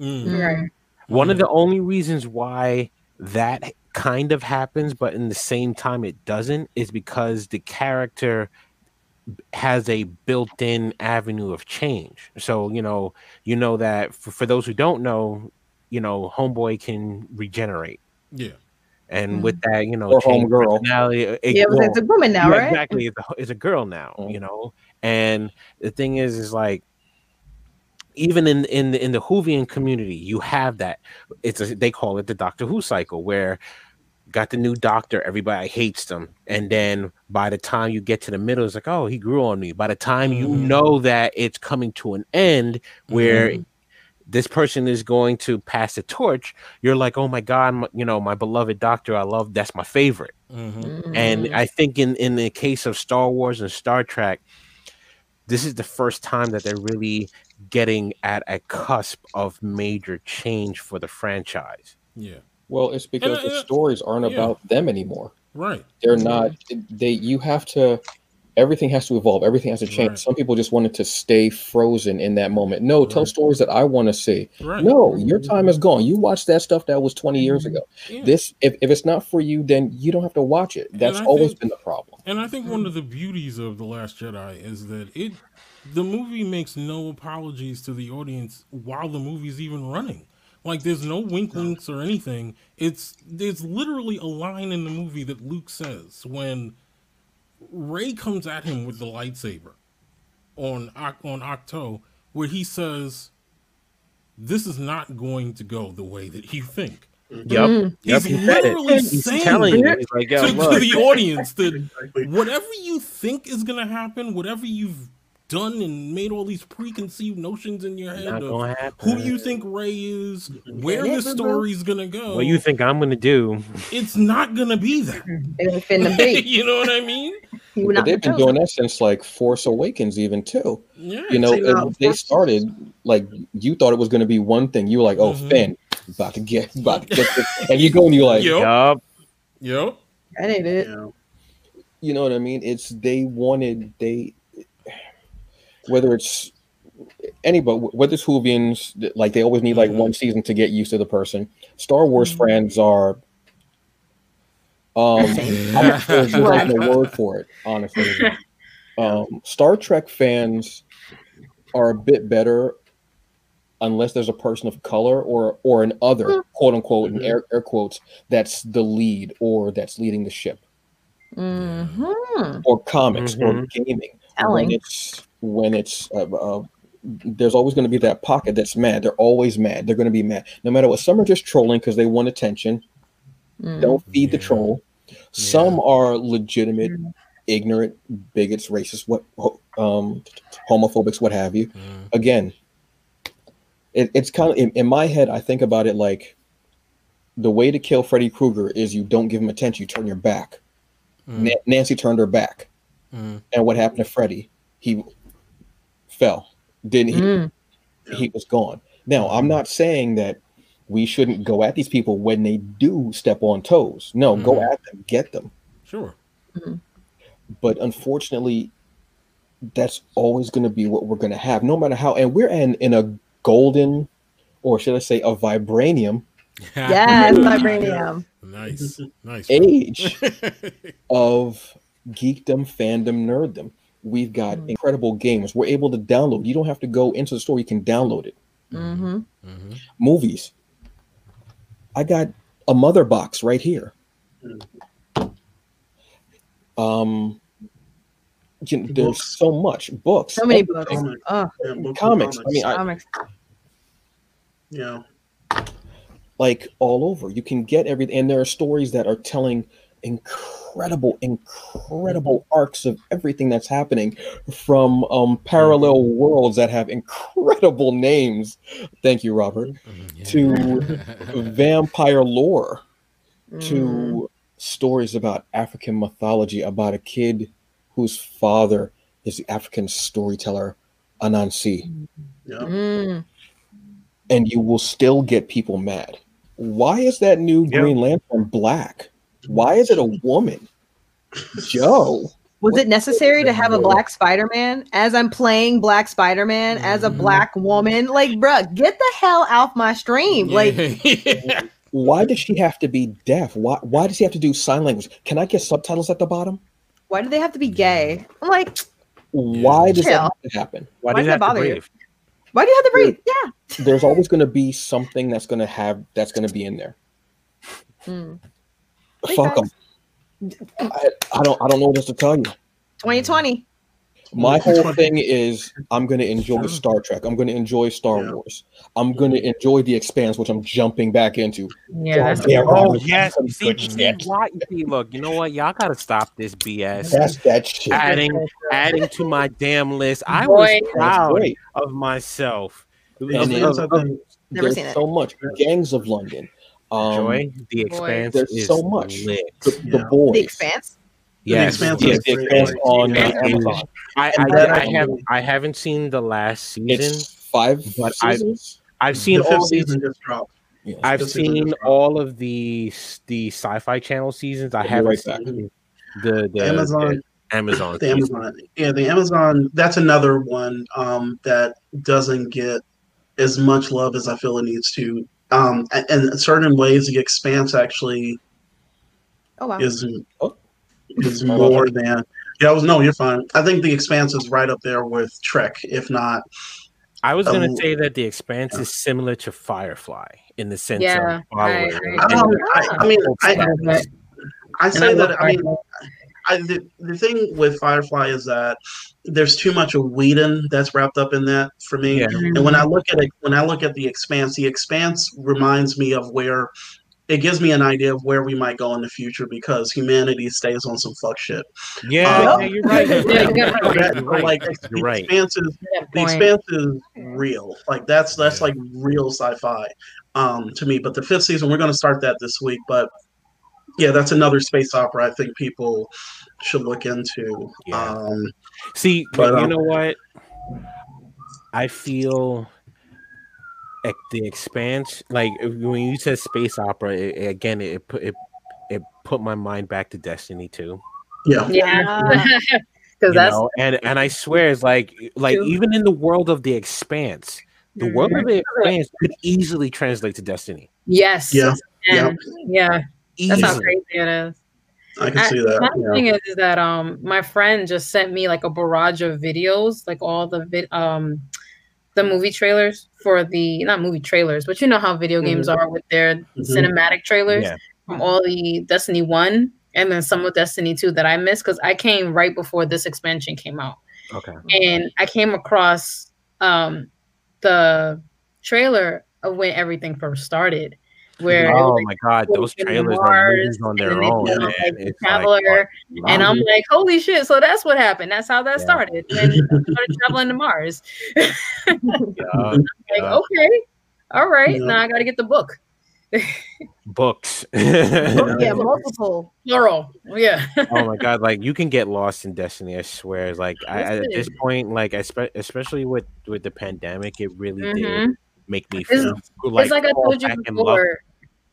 Mm. Right. One of Mhm. the only reasons why that kind of happens, but in the same time it doesn't, is because the character has a built-in avenue of change. So you know, you know that for, for those who don't know, you know, Homeboy can regenerate, yeah, and with that, you know, Or change Homegirl. personality, it- Yeah, it was, well, it's a woman now, yeah, right? Exactly. It's a, it's a girl now, Mhm. you know. And the thing is, is like even in in the, in the Whovian community, you have that. It's a, they call it the Doctor Who cycle, where got the new doctor, everybody hates them, and then by the time you get to the middle, it's like, oh, he grew on me. By the time you Mhm. know that it's coming to an end, where Mhm. This person is going to pass the torch, you're like, oh my god, my, you know, my beloved doctor, I love. That's my favorite. Mhm. And Mhm. I think in in the case of Star Wars and Star Trek, this is the first time that they're really getting at a cusp of major change for the franchise. yeah, Well, it's because uh, the stories aren't yeah. about them anymore. right. They're not. They. You have to. Everything has to evolve. Everything has to change. Right. Some people just wanted to stay frozen in that moment. No, tell stories that I want to see. Right. No, your time is gone. You watched that stuff that was 20 years mm-hmm. ago. Yeah. This, if, if it's not for you, then you don't have to watch it. That's always think- been the problem. And I think one of mm-hmm. the beauties of The Last Jedi is that it the movie makes no apologies to the audience while the movie's even running. Like there's no wink winks or anything. It's there's literally a line in the movie that Luke says when Rey comes at him with the lightsaber on on Ahch-To, where he says, "This is not going to go the way that you think." Yep. Mm. Yep. He's he said literally He's saying telling you. like, to, to the audience that whatever you think is gonna happen, whatever you've done and made all these preconceived notions in your head of who you think Rey is, where the story's gonna go. What you think I'm gonna do? It's not gonna be that. It was finna be. you know what I mean? You But they've been doing that since like Force Awakens, even too. Yeah. You know, See, and they started like you thought it was going to be one thing. You were like, "Oh, Mhm. Finn, about to get, about to get," this. and you go and you're like, Yep. Yup. Yep. That ain't it. Yeah. you know what I mean? It's they wanted they whether it's anybody whether it's Whovians like they always need like Mhm. one season to get used to the person. Star Wars Mhm. fans are um I'm not sure if there's no word for it, honestly. Um Star Trek fans are a bit better unless there's a person of color or or an other quote unquote in Mhm. air, air quotes that's the lead or that's leading the ship Mm-hmm. or comics or Mhm. gaming when it's when it's uh, uh, there's always going to be that pocket that's mad. They're always mad. They're going to be mad no matter what. Some are just trolling because they want attention. Mm. Don't feed the Yeah. troll. Some are legitimate, ignorant bigots, racists, what um, homophobics, what have you. Mm. Again, it, it's kind of in, in my head. I think about it like the way to kill Freddy Krueger is you don't give him attention. You turn your back. Mm. Na- Nancy turned her back, Mm. and what happened to Freddy? He fell. Didn't he? Mm. He was gone. Now, I'm not saying that we shouldn't go at these people when they do step on toes. No, go Mhm. at them, get them. Sure. but unfortunately that's always going to be what we're going to have no matter how and we're in in a golden or should i say a vibranium Yes, vibranium. Nice. Nice. age of geekdom fandom nerddom we've got Mm. incredible games we're able to download you don't have to go into the store you can download it Mm-hmm. Mhm. movies i got a mother box right here um you know, there's so much books So many everything. books. Oh, Yeah, books and comics. I mean, I, comics. yeah. like all over. You can get everything, and there are stories that are telling incredible, incredible arcs of everything that's happening from um, parallel worlds that have incredible names. Thank you, Robert. Mhm. To vampire lore, Mm. to stories about African mythology, about a kid whose father is the African storyteller Anansi. Yeah. Mm. and you will still get people mad. Why is that new Yeah. Green Lantern black? Why is it a woman? Joe. Was it necessary to have a black Spider-Man as I'm playing Black Spider-Man as a black woman? Like, bruh, get the hell off my stream. Like, Yeah. Why does she have to be deaf? Why why does he have to do sign language? Can I get subtitles at the bottom? why do they have to be gay? I'm like, Why does that Chill. have to happen? Why, Why does does that that have to bother you? why do you have to breathe? Yeah. There's always going to be something that's going to have that's going to be in there. Mm. Fuck them. I, I don't I don't know what else to tell you. 2020. My whole thing is I'm going to enjoy the Star Trek. I'm going to enjoy Star Yeah. Wars. I'm going to enjoy The Expanse, which I'm jumping back into. Yeah, that's Yeah, Oh yes. See, good see, shit. why, see, look, you know what? Y'all gotta stop this BS. That's that shit. adding adding to my damn list. I Boy. was proud of myself. The And Expanse, it- I Never There's seen it. so much. Gangs of London. Um, Joy, The Boy. Expanse There's is so much. lit. The, the boys. The Expanse. Yes, The Expanse Yes, the. Expanse on Yeah. Amazon. I, And I, I I have I haven't seen the last season. It's five But I- seasons. I've seen the all these. season just dropped. Yeah. I've seen all of the the sci-fi channel seasons. I haven't right seen the, the Amazon, the Amazon. the. Amazon, yeah, the Amazon. That's another one um, that doesn't get as much love as I feel it needs to. Um, and, and in certain ways, the Expanse actually Oh wow. is Oh. is more than. Yeah, I was no, you're fine. I think the Expanse is right up there with Trek, if not. I was gonna Um, say that the Expanse is similar to Firefly in the sense Yeah, of following. I agree. I, don't, I, I mean, I, I say that. I mean, I, the, the thing with Firefly is that there's too much of Whedon that's wrapped up in that for me. Yeah. And when I look at it, when I look at the Expanse, the Expanse reminds me of where it gives me an idea of where we might go in the future because humanity stays on some fuck shit. Yeah, Um, yeah, you're right. You're Yeah, right. you got That- You're right. Like You're the right. Expanse is the. Expanse is real. Like that's that's Yeah. like real sci-fi um, to me. But the fifth season, we're going to start that this week. But yeah, that's another space opera. I think people should look into. Yeah. Um, See, But, you um, know what? I feel like the expanse, like when you said space opera, it, it- again, it put it it put my mind back to Destiny too. yeah, Yeah, because that's know, and and I swear, it's like like True. even in the world of the expanse, the world of the Mm-hmm. expanse could easily translate to Destiny. yes, Yeah, and yeah, that's how crazy it is. I can I- see that. Another Yeah. thing is, is that um my friend just sent me like a barrage of videos, like all the vid- um the movie trailers for the not movie trailers, but you know how video games are with their Mhm. cinematic trailers Yeah. from all the Destiny one and then some of Destiny two that I missed because I came right before this expansion came out. Okay. and I came across um the trailer of when everything first started, where Oh like, my god, those Fortune trailers are Mars, movies on their own. put on, man. like, It's Traveler, like, and I'm like, holy shit! So that's what happened. That's how that Yeah. started. And started traveling to Mars. yeah. Like, Yeah. okay, all right, Yeah. now I got to get the book. books. yeah, multiple. Plural. Yeah. oh my god like you can get lost in destiny i swear like I, I- at this point like I spe- especially with with the pandemic it really did Mhm. make me It's- feel it's like I told you back in love. before.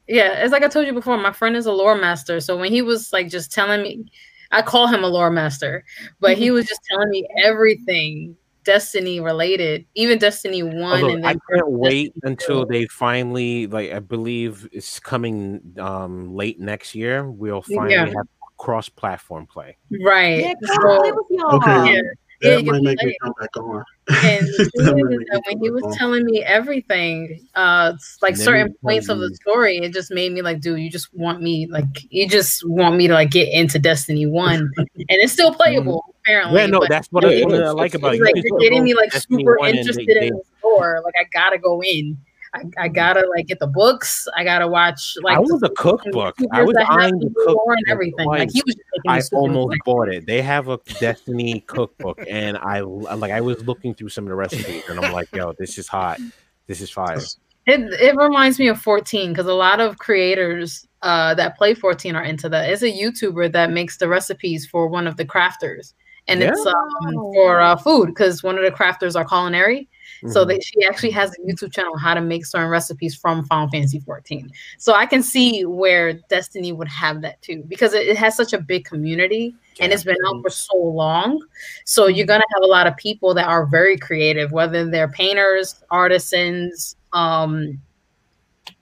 Yeah, it's like I told you before. My friend is a lore master, so when he was like just telling me, I call him a lore master, but he was just telling me everything Destiny related, even Destiny One, Although and I can't wait Destiny until two. they finally like I believe it's coming um late next year. We'll finally Yeah. have cross platform play. right. Yeah, so, come play with y'all. Okay. yeah, That yeah, might make me come back on. And the That thing might is make that me when he was telling me everything, uh, like certain points of the story, it just made me like, dude, you just want me like, you just want me to like get into Destiny One, and it's still playable apparently. Yeah, no, but that's what, I, what I like about it's you. like you're getting me like Destiny super 1 they- interested they- in the store. Like I gotta go in. I, I gotta like get the books. I gotta watch like I was the a cookbook. I was eyeing the cookbook and everything. Like he was just making me I almost excited. bought it. They have a Destiny cookbook, and I like. I was looking through some of the recipes, and I'm like, "Yo, this is hot. This is fire." It it reminds me of 14 because a lot of creators uh, that play 14 are into that. It's a YouTuber that makes the recipes for one of the crafters, and it's um, for uh, food because one of the crafters are culinary. So Mhm. that she actually has a YouTube channel how to make certain recipes from Final Fantasy 14. So I can see where Destiny would have that too because it, it has such a big community and it's been out for so long. So you're gonna have a lot of people that are very creative, whether they're painters, artisans, um,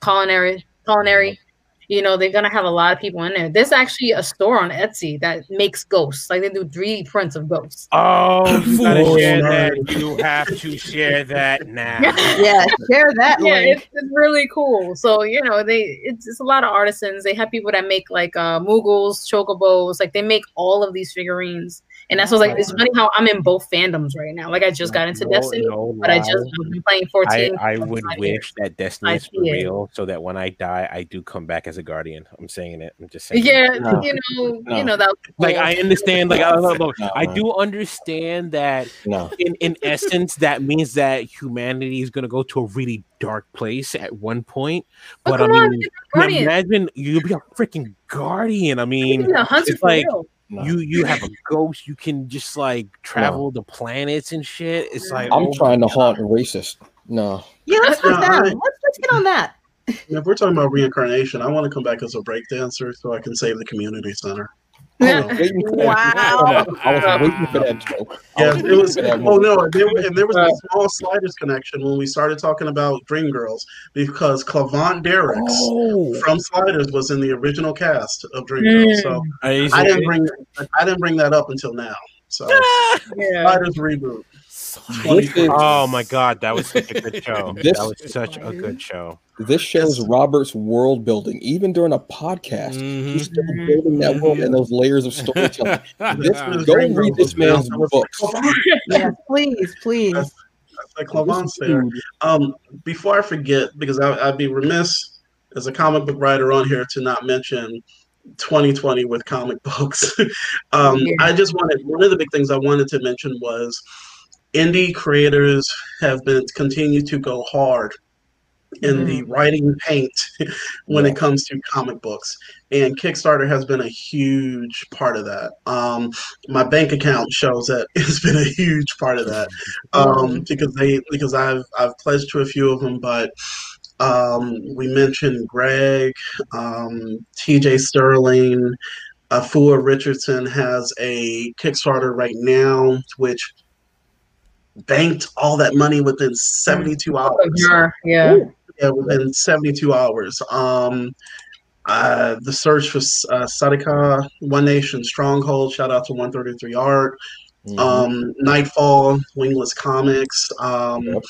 culinary, culinary. You know, they're gonna have a lot of people in there. There's actually a store on Etsy that makes ghosts. Like they do 3D prints of ghosts. Oh, you gotta Oh, share no. that. You have to share that now. Yeah, share that yeah, link. it's, it's really cool. So you know, they it's, it's a lot of artisans. They have people that make like uh Moogles, chocobos, like they make all of these figurines. And that's what's like it's funny how I'm in both fandoms right now. Like I just got into No- Destiny, no but I just I've been playing I, 14. I for would wish years. that Destiny is for real, so that when I die, I do come back as a guardian. I'm saying it. I'm just saying. Yeah, No. you know, No. you know that. was Like. I understand. Like I, look, look, No, I do understand that No. in in essence that means that humanity is going to go to a really dark place at one point. But But I come on, mean, you're a guardian. imagine you'll be a freaking guardian. I mean, can be a hunter it's for like real. No. you you have a ghost. You can just like travel the planets and shit. It's like I'm oh trying to my haunt racist. No. Yeah, let's put No, that. I- Let's let's get on that. If we're talking about reincarnation, I want to come back as a breakdancer so I can save the community center. I was waiting for that. Wow. I was waiting for that joke. Yeah, it was. waiting for that Oh no, and there, and there was a small sliders connection when we started talking about Dreamgirls because Cleavant Derricks Oh. from Sliders was in the original cast of Dreamgirls. Mm. So I didn't bring I didn't bring that up until now. So Yeah. Sliders reboot. This is- Oh my god, that was such a good show. This- that was such a good show. This shows Robert's world building, even during a podcast. Mhm. He's still building that world and those layers of storytelling. This, is go Dreamgirls read this man's That books. Cleavant. Yes, please, please. That's like Cleavant's there. Um, before I forget, because I, I'd be remiss as a comic book writer on here to not mention 2020 with comic books. um, Yeah. I just wanted one of the big things I wanted to mention was indie creators have been continue to go hard in the writing paint when Yeah. it comes to comic books and kickstarter has been a huge part of that um, my bank account shows that it's been a huge part of that um, because they because I've I've pledged to a few of them, but um, we mentioned Greg, um, T.J. Sterling, Afua Richardson has a Kickstarter right now, which banked all that money within 72 hours. Sure, Yeah. Yeah, within 72 hours. Um, uh, the search for uh, Sadaka, One Nation Stronghold, shout out to 133 Art mhm. um, Nightfall, Wingless Comics, um, Yep.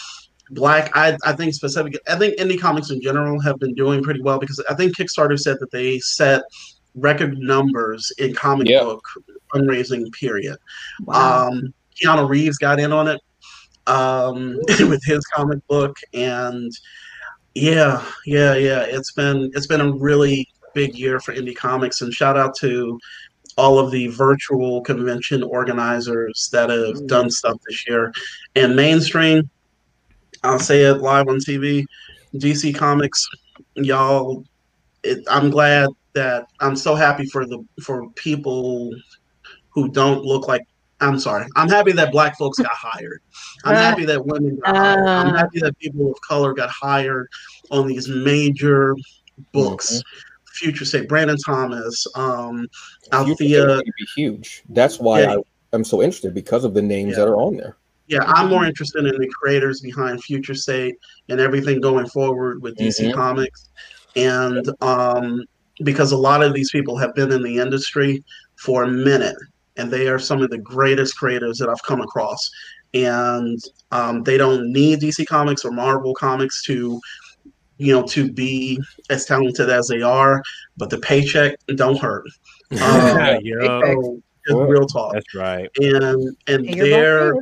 Black. I, I think specific. I think indie comics in general have been doing pretty well because I think Kickstarter said that they set record numbers in comic Yeah. book fundraising period. Wow. Um, Keanu Reeves got in on it um, with his comic book, and yeah, yeah, yeah. It's been it's been a really big year for indie comics, and shout out to all of the virtual convention organizers that have mm-hmm. done stuff this year. And mainstream, I'll say it live on TV, DC Comics, y'all. It, I'm glad that I'm so happy for the for people who don't look like I'm sorry. I'm happy that black folks got hired. I'm uh, happy that women got hired. I'm uh. happy that people of color got hired on these major books. Mm-hmm. Future State, Brandon Thomas, um, Althea. Be huge. That's why yeah. I, am so interested because of the names yeah. that are on there. Yeah, I'm more interested in the creators behind Future State and everything going forward with DC mm-hmm. Comics, and um, because a lot of these people have been in the industry for a minute, and they are some of the greatest creators that I've come across. And um, they don't need DC Comics or Marvel Comics to you know, to be as talented as they are, but the paycheck don't hurt. Um, yeah, real talk. That's right. And and their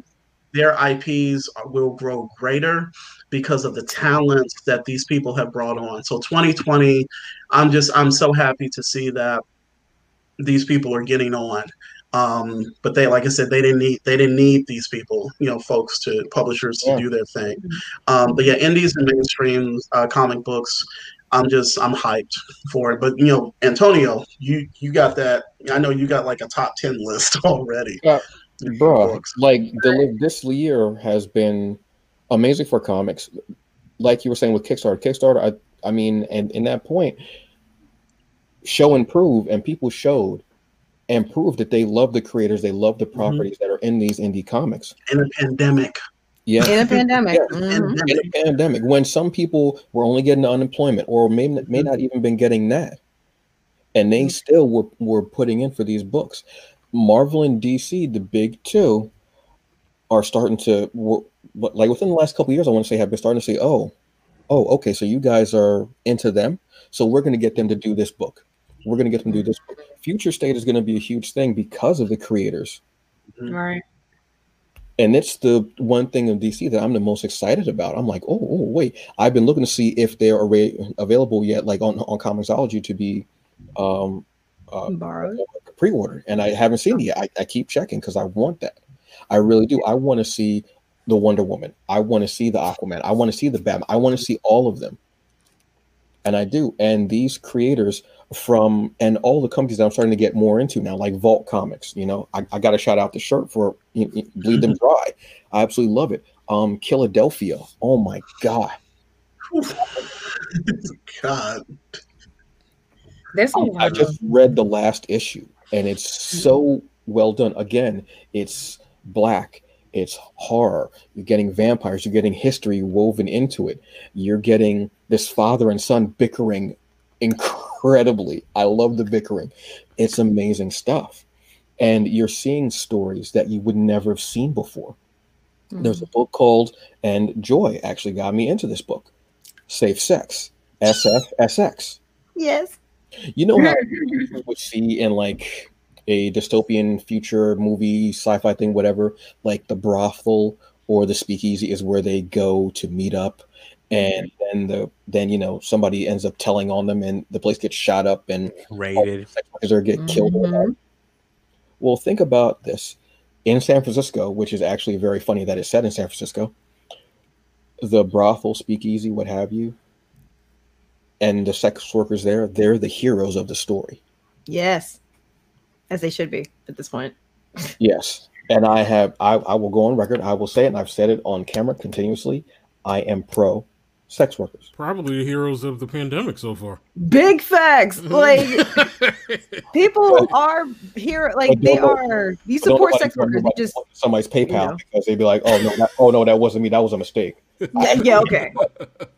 their IPs will grow greater because of the talents that these people have brought on. So 2020, I'm just I'm so happy to see that these people are getting on. Um, but they, like I said, they didn't need they didn't need these people, you know, folks to publishers to yeah. do their thing. Um, but yeah, indies and mainstream uh, comic books, I'm just I'm hyped for it. But you know, Antonio, you you got that. I know you got like a top ten list already. Yeah, bro. Like the this year has been amazing for comics. Like you were saying with Kickstarter, Kickstarter. I I mean, and in that point, show and prove, and people showed and prove that they love the creators, they love the mm-hmm. properties mm-hmm. that are in these indie comics. In a pandemic. Yeah. In a pandemic. Yeah. Mm-hmm. In a pandemic. When some people were only getting unemployment or may, may mm-hmm. not even been getting that. And they mm-hmm. still were, were putting in for these books. Marvel and DC, the big two, are starting to like within the last couple years, I want to say have been starting to say, oh, oh, okay, so you guys are into them. So we're going to get them to do this book. We're going to get them to do this. Future state is going to be a huge thing because of the creators. Mm-hmm. Right. And it's the one thing in DC that I'm the most excited about. I'm like, oh, oh wait, I've been looking to see if they're available yet, like on, on Comixology to be um, uh, borrowed, pre-ordered, and I haven't seen it yet. I, I keep checking because I want that. I really do. I want to see the Wonder Woman. I want to see the Aquaman. I want to see the Batman. I want to see all of them, and I do. And these creators from and all the companies that I'm starting to get more into now, like Vault Comics. You know, I, I got to shout out the shirt for you know, Bleed Them Dry. I absolutely love it. Um, Philadelphia. Oh my god. god. There's a I just read the last issue, and it's so well done. Again, it's black. It's horror. You're getting vampires. You're getting history woven into it. You're getting this father and son bickering incredibly. I love the bickering. It's amazing stuff. And you're seeing stories that you would never have seen before. Mm-hmm. There's a book called, and Joy actually got me into this book, Safe Sex, SFSX. Yes. You know how you would see in like a dystopian future movie, sci-fi thing, whatever, like the brothel or the speakeasy is where they go to meet up and then the then you know somebody ends up telling on them and the place gets shot up and raided. or get killed. Mm-hmm. well think about this. In san francisco which is actually very funny that it's set in san francisco the brothel speakeasy what have you and the sex workers there they're the heroes of the story. Yes. As they should be at this point. Yes. And i have I, I will go on record. I will say it and i've said it on camera continuously. I am pro sex workers. Probably the heroes of the pandemic so far. Big facts. Like people are here, like they are. You support sex workers. You just somebody's PayPal you know. because they'd be like, "Oh no, that, oh no, that wasn't me. That was a mistake." Yeah, yeah okay.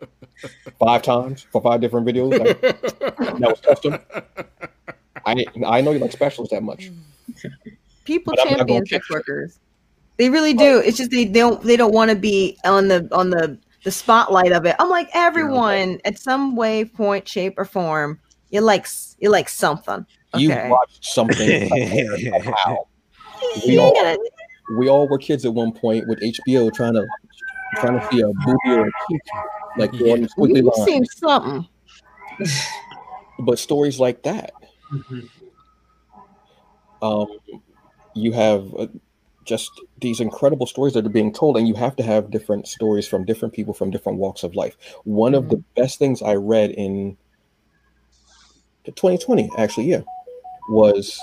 five times for five different videos. Like, that was custom. I I know you like specials that much. People champion sex workers. They really do. It's just they, they don't they don't want to be on the on the the spotlight of it. I'm like everyone yeah. at some way, point, shape, or form. You like you like something. Okay. You watched something. you, gotta, we all were kids at one point with HBO trying to trying to see a booby or a cheek, like Yeah. on squiggly You lines. seen something? But stories like that, Mhm. um, you have uh, just these incredible stories that are being told, and you have to have different stories from different people from different walks of life. One of the best things I read in 2020, actually, yeah, was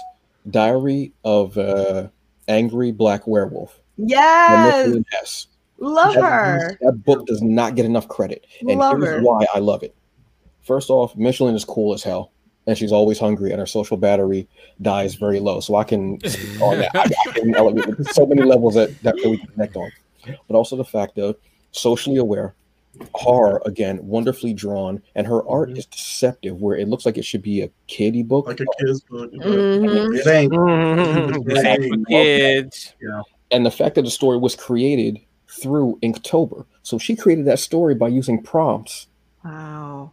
Diary of uh, Angry Black Werewolf. Yes, love That- her. That book does not get enough credit, and Love here's her. why I love it. First off, Michelin is cool as hell, and she's always hungry, and her social battery dies very low. So I can on that. I, I can elevate so many levels that, that we can connect on, but also the fact of socially aware, horror again, wonderfully drawn, and her art Mhm. is deceptive, where it looks like it should be a kiddie book. Like a kid's book. but Mhm. It ain't. This ain't for kids. and the fact that the story was created through Inktober. So she created that story by using prompts. Wow.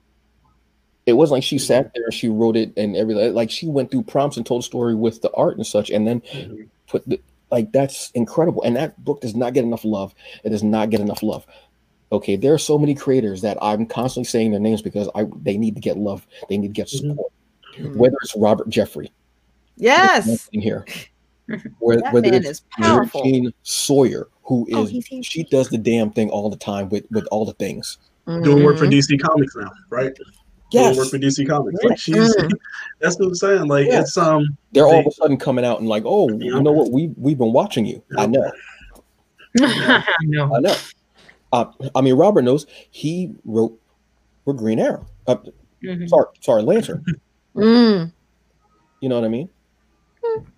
It wasn't like she sat there and she wrote it and everything. Like she went through prompts and told a story with the art and such, and then Mhm. put the like that's incredible. And that book does not get enough love. It does not get enough love. Okay, there are so many creators that I'm constantly saying their names because I they need to get love. They need to get Mhm. support. Mhm. Whether it's Robert Jeffrey, Yes, in here, where, that whether man it's is powerful. Eugene Sawyer, who is Oh, he's here. she does the damn thing all the time with with all the things. Doing work for Mhm. DC Comics now, right? Yes, Doing work for DC Comics. Like she's Mhm. that's what I'm saying. Like Yeah. it's um they're all of a sudden coming out and like, oh, you know what? We we've been watching you. I Yeah. know. I know. Uh, I mean, Robert knows he wrote for Green Arrow. Uh, Mhm. sorry, sorry, Lantern. Mm. You know what I mean?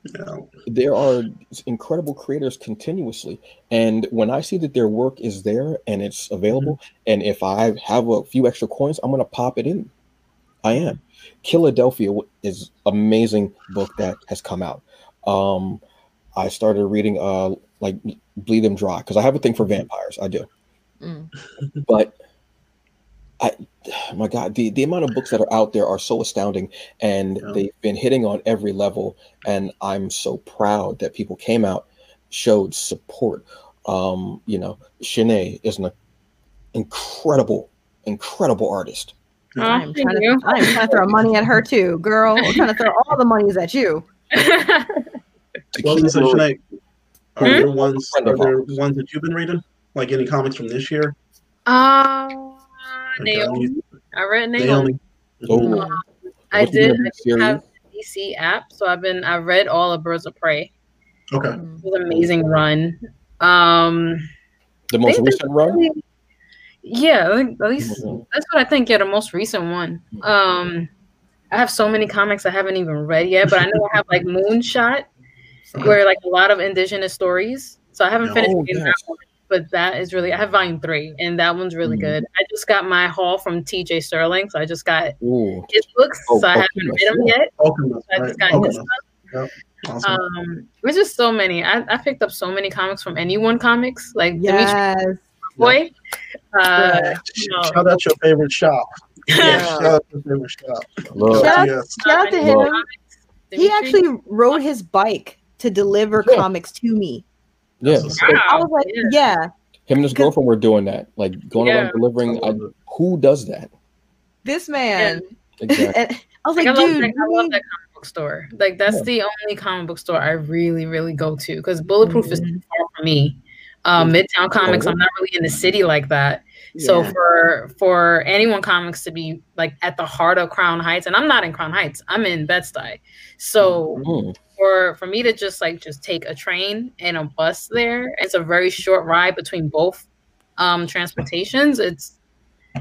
you know, There are incredible creators continuously, and when I see that their work is there and it's available, and if I have a few extra coins, I'm gonna pop it in. I am. Philadelphia is amazing book that has come out. Um, I started reading uh like Bleed Them Dry because I have a thing for vampires. I do. Mm. but I, my God, the, the amount of books that are out there are so astounding, and Yeah. they've been hitting on every level. And I'm so proud that people came out, showed support. Um, you know, Shanae is an incredible, incredible artist. Oh, I am trying to, I am trying to throw money at her too, girl. I'm trying to throw all the monies at you. To well, keep listen, going- Sinead, are Hmm? there ones are there ones that you've been reading? Like any comics from this year? Uh, Naomi. um, I read Naomi. Naomi. Oh, I did name of the series? have DC app, so I've been I read all of Birds of Prey. Okay. It was an amazing run. Um, the most think recent run. Really- yeah, at least Mhm. that's what I think. Yeah, the most recent one. Um, I have so many comics I haven't even read yet, but I know I have like Moonshot, where like a lot of indigenous stories. So I haven't finished Oh, reading that one, but that is really I have volume three, and that one's really Mhm. good. I just got my haul from T.J. Sterling, so I just got Ooh, his books, Oh, so I haven't read them yeah. yet. Alchemist, I just got his Alchemist. stuff. Awesome. Um, there's just so many. I, I picked up so many comics from Anyone Comics, like Dimitri Yes. Boy. Uh, you know, Shout out your favorite shop. Yeah, shout out your favorite shop. look, Shout Yes. Shout out to him. Comics, He actually rode his bike to deliver Yeah. comics to me. yeah. That's Wow. I was like, yeah. yeah. Him and his girlfriend were doing that, like going Yeah. around delivering. I, who does that? this man. Exactly. I was Like, like, I love, dude, that, I you love need- that comic book store. Like that's Yeah. the only comic book store I really, really go to because Bulletproof is Mhm. too far for me. Um, Midtown Comics, I'm not really in the city like that. So Yeah. for for anyone comics to be like at the heart of Crown Heights, and I'm not in Crown Heights, I'm in Bed Stuy. So Mm. for for me to just like just take a train and a bus there, it's a very short ride between both um transportations. It's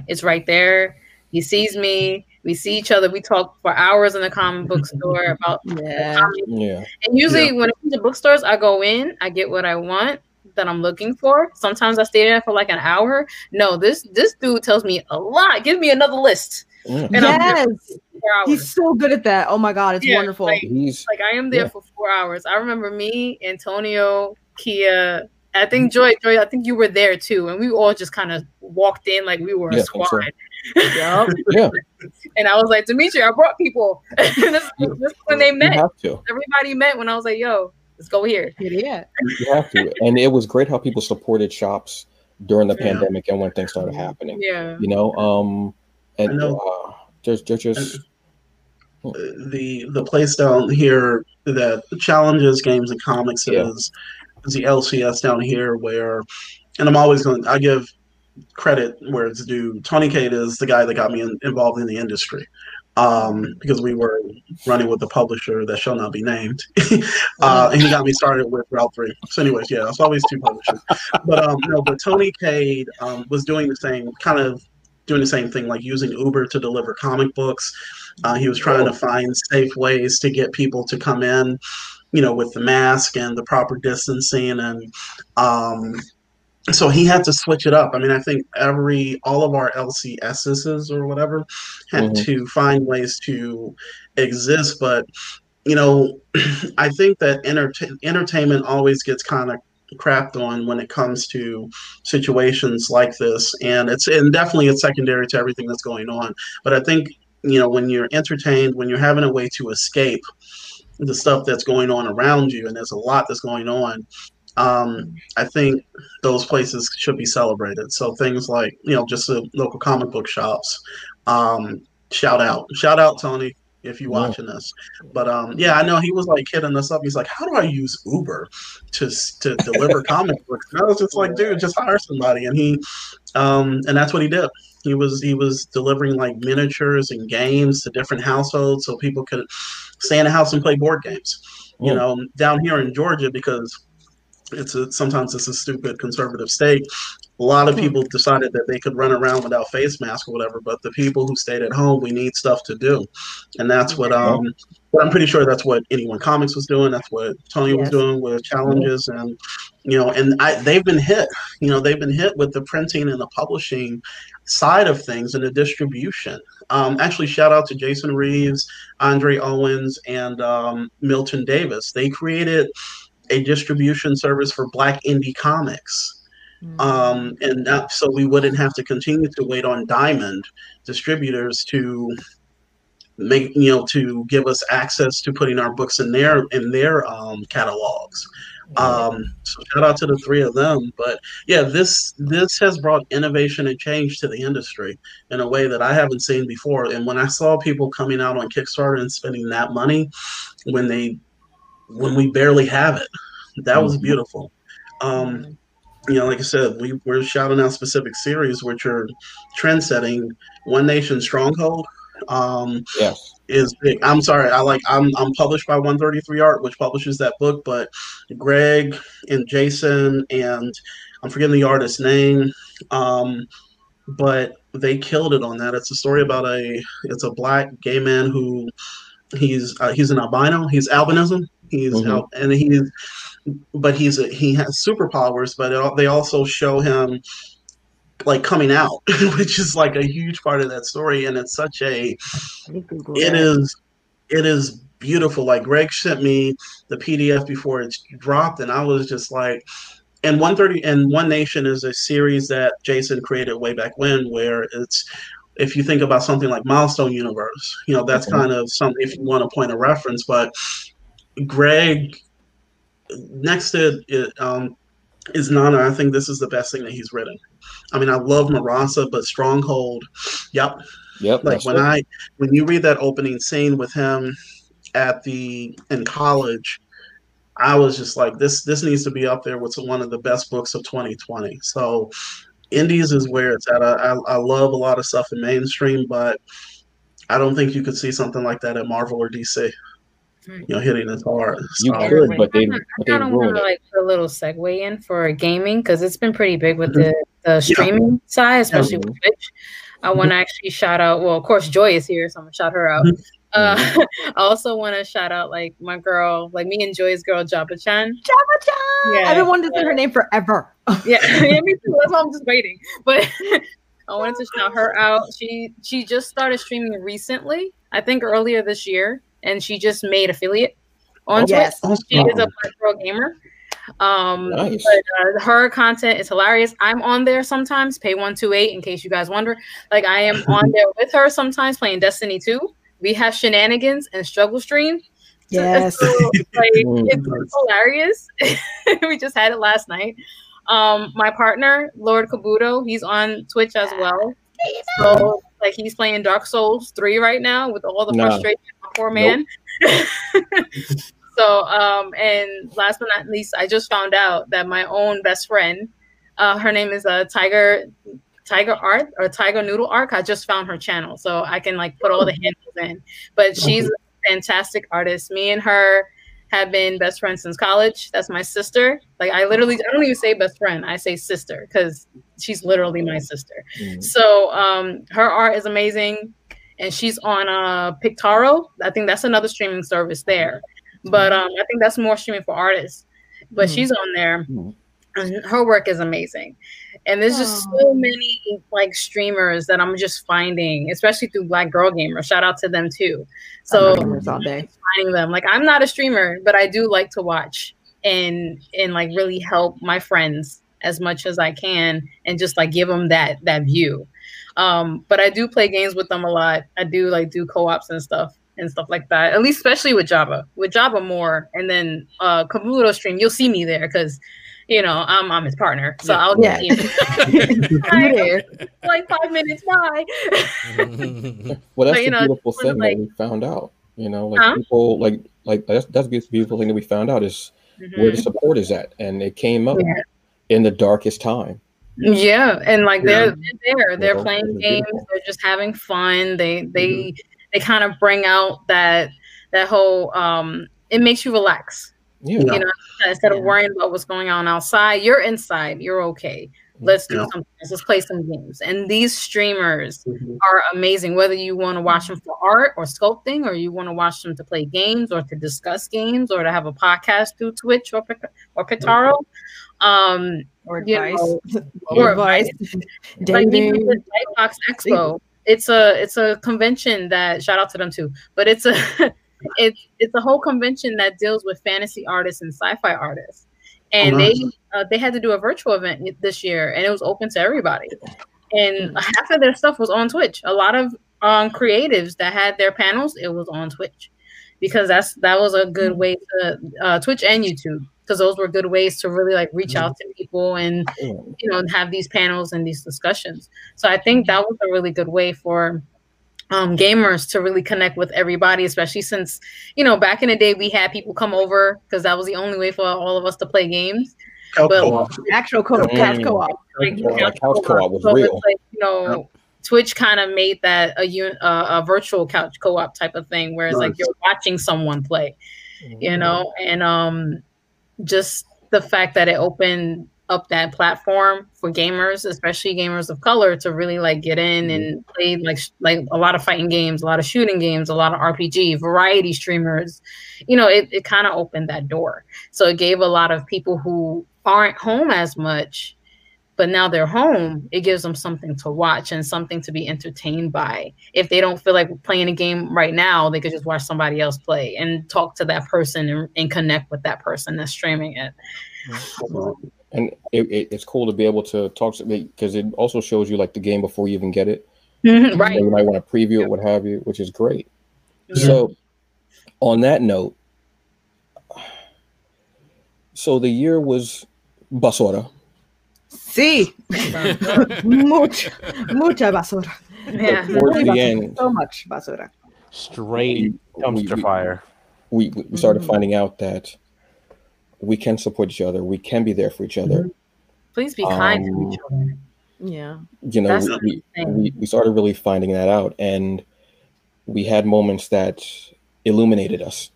it's right there. He sees me. We see each other. We talk for hours in the comic book store about yeah. comics. Yeah. And usually, when it comes to bookstores, I go in, I get what I want that I'm looking for. Sometimes I stay there for like an hour. No, this this dude tells me a lot. Give me another list. Mm. And Yes. for four hours. He's so good at that. Oh my god, it's Yeah, wonderful. like- He's like I am there Yeah. for four hours. I remember me, Antonio, Kia. I think Joy, Joy. I think you were there too, and we all just kind of walked in like we were Yeah, a I think so. squad. Yup. yeah. And I was like, Dimitri, I brought people. this, this is when they met. Everybody met when I was like, yo, Let's go here. Yeah. You have to. And it was great how people supported shops during the yeah. pandemic and when things started happening. Yeah. You know, um and uh, just just just the the place down here that challenges games and comics yeah. is is the LCS down here where and I'm always going I give credit where it's due. Tony Cade is the guy that got me in, involved in the industry um, because we were running with the publisher that shall not be named. uh, and he got me started with Route 3. So, anyways, yeah, it's always two publishers. But um, no, but Tony Cade um, was doing the same kind of doing the same thing, like using Uber to deliver comic books. Uh, he was trying to find safe ways to get people to come in, you know, with the mask and the proper distancing and um, so he had to switch it up. I mean, I think every all of our LCSs or whatever had mm-hmm. to find ways to exist. But you know, I think that enter- entertainment always gets kind of crapped on when it comes to situations like this, and it's and definitely it's secondary to everything that's going on. But I think you know when you're entertained, when you're having a way to escape the stuff that's going on around you, and there's a lot that's going on um, I think those places should be celebrated. So things like you know just the local comic book shops. Um, shout out, shout out Tony if you're watching this. But um, yeah, I know he was like hitting us up. He's like, "How do I use Uber to to deliver comic books?" And I was just like, "Dude, just hire somebody." And he, um, and that's what he did. He was he was delivering like miniatures and games to different households so people could stay in the house and play board games. You know, down here in Georgia because it's a, sometimes it's a stupid conservative state. A lot of hmm. people decided that they could run around without face mask or whatever, but the people who stayed at home, we need stuff to do, and that's what um. But I'm pretty sure that's what anyone comics was doing. That's what Tony yes. was doing with challenges, and you know, and I, they've been hit. You know, they've been hit with the printing and the publishing side of things and the distribution. Um, actually, shout out to Jason Reeves, Andre Owens, and um, Milton Davis. They created a distribution service for Black indie comics. Mm-hmm. Um, and that, so we wouldn't have to continue to wait on Diamond distributors to make you know to give us access to putting our books in their in their um, catalogs. Um, so shout out to the three of them. But yeah, this this has brought innovation and change to the industry in a way that I haven't seen before. And when I saw people coming out on Kickstarter and spending that money, when they when we barely have it. That was mm-hmm. beautiful. Um, you know, like I said, we, we're shouting out specific series which are trend setting. One Nation Stronghold um, yes. is big. I'm sorry, I like I'm I'm published by 133 Art, which publishes that book, but Greg and Jason and I'm forgetting the artist's name. Um, but they killed it on that. It's a story about a it's a black gay man who he's uh, he's an albino. He's albinism, He's mm-hmm. out, and he's, but he's a, he has superpowers. But it, they also show him like coming out, which is like a huge part of that story. And it's such a, it is, it is beautiful. Like Greg sent me the PDF before it's dropped, and I was just like, and 130 and One Nation is a series that Jason created way back when, where it's if you think about something like Milestone Universe, you know, that's mm-hmm. kind of something if you want to point a reference, but Greg, next to it, um, is Nana. I think this is the best thing that he's written. I mean, I love Marassa, but Stronghold, yep. Yep. Like when it. I when you read that opening scene with him at the in college, I was just like, this this needs to be up there with one of the best books of 2020. So Indies is where it's at. I, I, I love a lot of stuff in mainstream, but I don't think you could see something like that at Marvel or DC you know, hitting as hard. You could, but they, but they I kind of want to like put a little segue in for gaming because it's been pretty big with the, the streaming yeah. side, especially with Twitch. I want to mm-hmm. actually shout out. Well, of course, Joy is here, so I'm gonna shout her out. Mm-hmm. Uh, I also want to shout out like my girl, like me and Joy's girl, Jabba Chan. Jabba Chan. Yeah, I've been wanting to say her name forever. yeah, yeah, me too. That's why I'm just waiting. But I wanted to shout her out. She she just started streaming recently. I think earlier this year and she just made affiliate on yes. Twitch. She is a Black Girl Gamer. Um, nice. but uh, her content is hilarious. I'm on there sometimes, pay one two eight in case you guys wonder. Like I am on there with her sometimes playing Destiny 2. We have shenanigans and struggle stream. Yes. So, like, it's, it's hilarious. we just had it last night. Um, my partner, Lord Kabuto, he's on Twitch as well. So like he's playing Dark Souls 3 right now with all the Nah. frustration of poor man. so um and last but not least, I just found out that my own best friend, uh her name is uh Tiger Tiger Art or Tiger Noodle Arc. I just found her channel. So I can like put all the handles in. But she's a fantastic artist. Me and her have been best friends since college. That's my sister. Like I literally, I don't even say best friend. I say sister because she's literally my sister. Mm. So um, her art is amazing, and she's on uh, Picarto. I think that's another streaming service there. But um, I think that's more streaming for artists. But Hmm. she's on there. Mhm. And her work is amazing. And there's just so many like streamers that I'm just finding, especially through Black Girl Gamer. Shout out to them too. So all day. finding them. Like I'm not a streamer, but I do like to watch and and like really help my friends as much as I can and just like give them that that view. Um, but I do play games with them a lot. I do like do co-ops and stuff and stuff like that. At least especially with Java. With Java more and then uh Kabuto stream, you'll see me there because you know, I'm I'm his partner. So Yeah. I'll Yeah. You there. like five minutes, bye. Well, that's But, you the know, beautiful thing like- that we found out. You know, like Huh? people like like that's that's the beautiful thing that we found out is where the support is at, and it came up Mm-hmm. Yeah. in the darkest time. Yeah, and like Yeah. they're they're there. They're Yeah, playing it's games. beautiful. They're just having fun. They they they kind of bring out that that whole um. It makes you relax. Yeah, You know, instead of worrying about what's going on outside, you're inside. You're okay. Let's do Yeah. something. Let's play some games. And these streamers Mhm. are amazing. Whether you want to watch them for art or sculpting, or you want to watch them to play games or to discuss games or to have a podcast through Twitch or or Picarto. Um, Or you advice. know, Or or advice. like even Dating. with Lightbox Expo, it's a it's a convention that shout out to them too. But it's a it's it's a whole convention that deals with fantasy artists and sci-fi artists, and Oh, they uh, they had to do a virtual event this year, and it was open to everybody. And half of their stuff was on Twitch. A lot of um, creatives that had their panels, it was on Twitch, because that's that was a good way to uh, Twitch and YouTube, because those were good ways to really like reach out to people and you know have these panels and these discussions. So i think that was a really good way for um, gamers to really connect with everybody especially since you know back in the day we had people come over because that was the only way for all of us to play games Couch But- co-op. Actual co couch Mm. co-op. like, Yeah, like couch co-op was so real. like, you know twitch kind of made that a, un- uh, a virtual couch co-op type of thing where it's like you're watching someone play you know and um just the fact that it opened up that platform for gamers especially gamers of color to really like get in mm-hmm. and play like sh- like a lot of fighting games a lot of shooting games a lot of rpg variety streamers. You know it, it kind of opened that door. So it gave a lot of people who aren't home as much but now they're home it gives them something to watch and something to be entertained by. If they don't feel like playing a game right now they could just watch somebody else play and talk to that person and, and connect with that person that's streaming it and it, it, it's cool to be able to talk to because it also shows you like the game before you even get it. right So you might want to preview it, what have you, which is great. Yeah. So, on that note, so the year was basura. Sí. mucha, mucha basura. yeah But towards Muy the basura. end, So much basura. Straight we- dumpster we- fire. we, we started Mhm. finding out that we can support each other. We can be there for each other. please be kind to Um, each other Yeah. You know, That's we, we, we, we started really finding that out. And we had moments that illuminated us,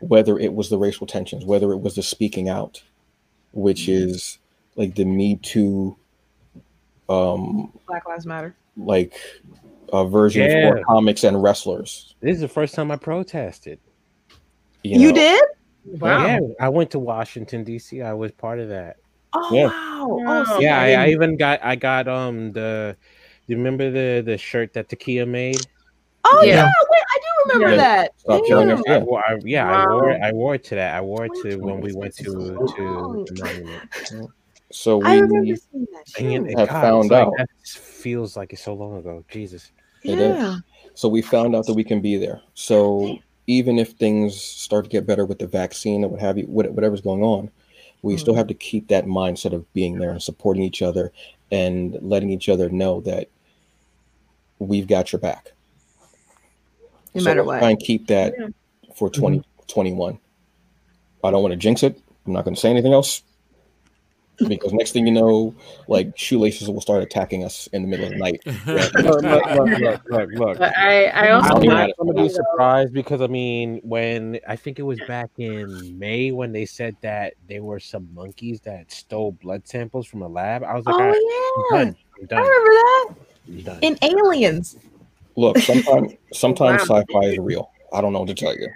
whether it was the racial tensions, whether it was the speaking out, which Mm-hmm. is like the Me Too, um, Black Lives Matter. like a version Yeah. for comics and wrestlers. This is the first time I protested. You, know? did? Wow Yeah, I went to Washington D.C. I was part of that. Oh Yeah. wow. Wow. Oh, see, Yeah, I, I even got I got um the. Do you remember the the shirt that Takia made? oh yeah. Yeah. Wait, I do remember Yeah. that. Stop killing I Yeah. wore, I, yeah, I wore it. I wore it to that. I wore it to to when we went to Washington. to the. So I remember we seeing that. And Shoot. Have God, found it's like, out. That feels like it's so long ago. Jesus. It is. Yeah. so we found out that we can be there. So even if things start to get better with the vaccine or what have you, whatever's going on, we mm-hmm. still have to keep that mindset of being there and supporting each other and letting each other know that we've got your back. No so matter what. Try and keep that yeah. for 2021. Mm-hmm. I don't want to jinx it. I'm not going to say anything else because next thing you know, like shoelaces will start attacking us in the middle of the night. look, look, look, look, look, I, I also I'm not going to be surprised because I mean, when I think it was back in May when they said that there were some monkeys that stole blood samples from a lab, I was like, oh yeah, I'm done. I'm done. I remember that. Done. In Aliens. Look, sometimes sometimes wow. sci-fi is real. I don't know what to tell you.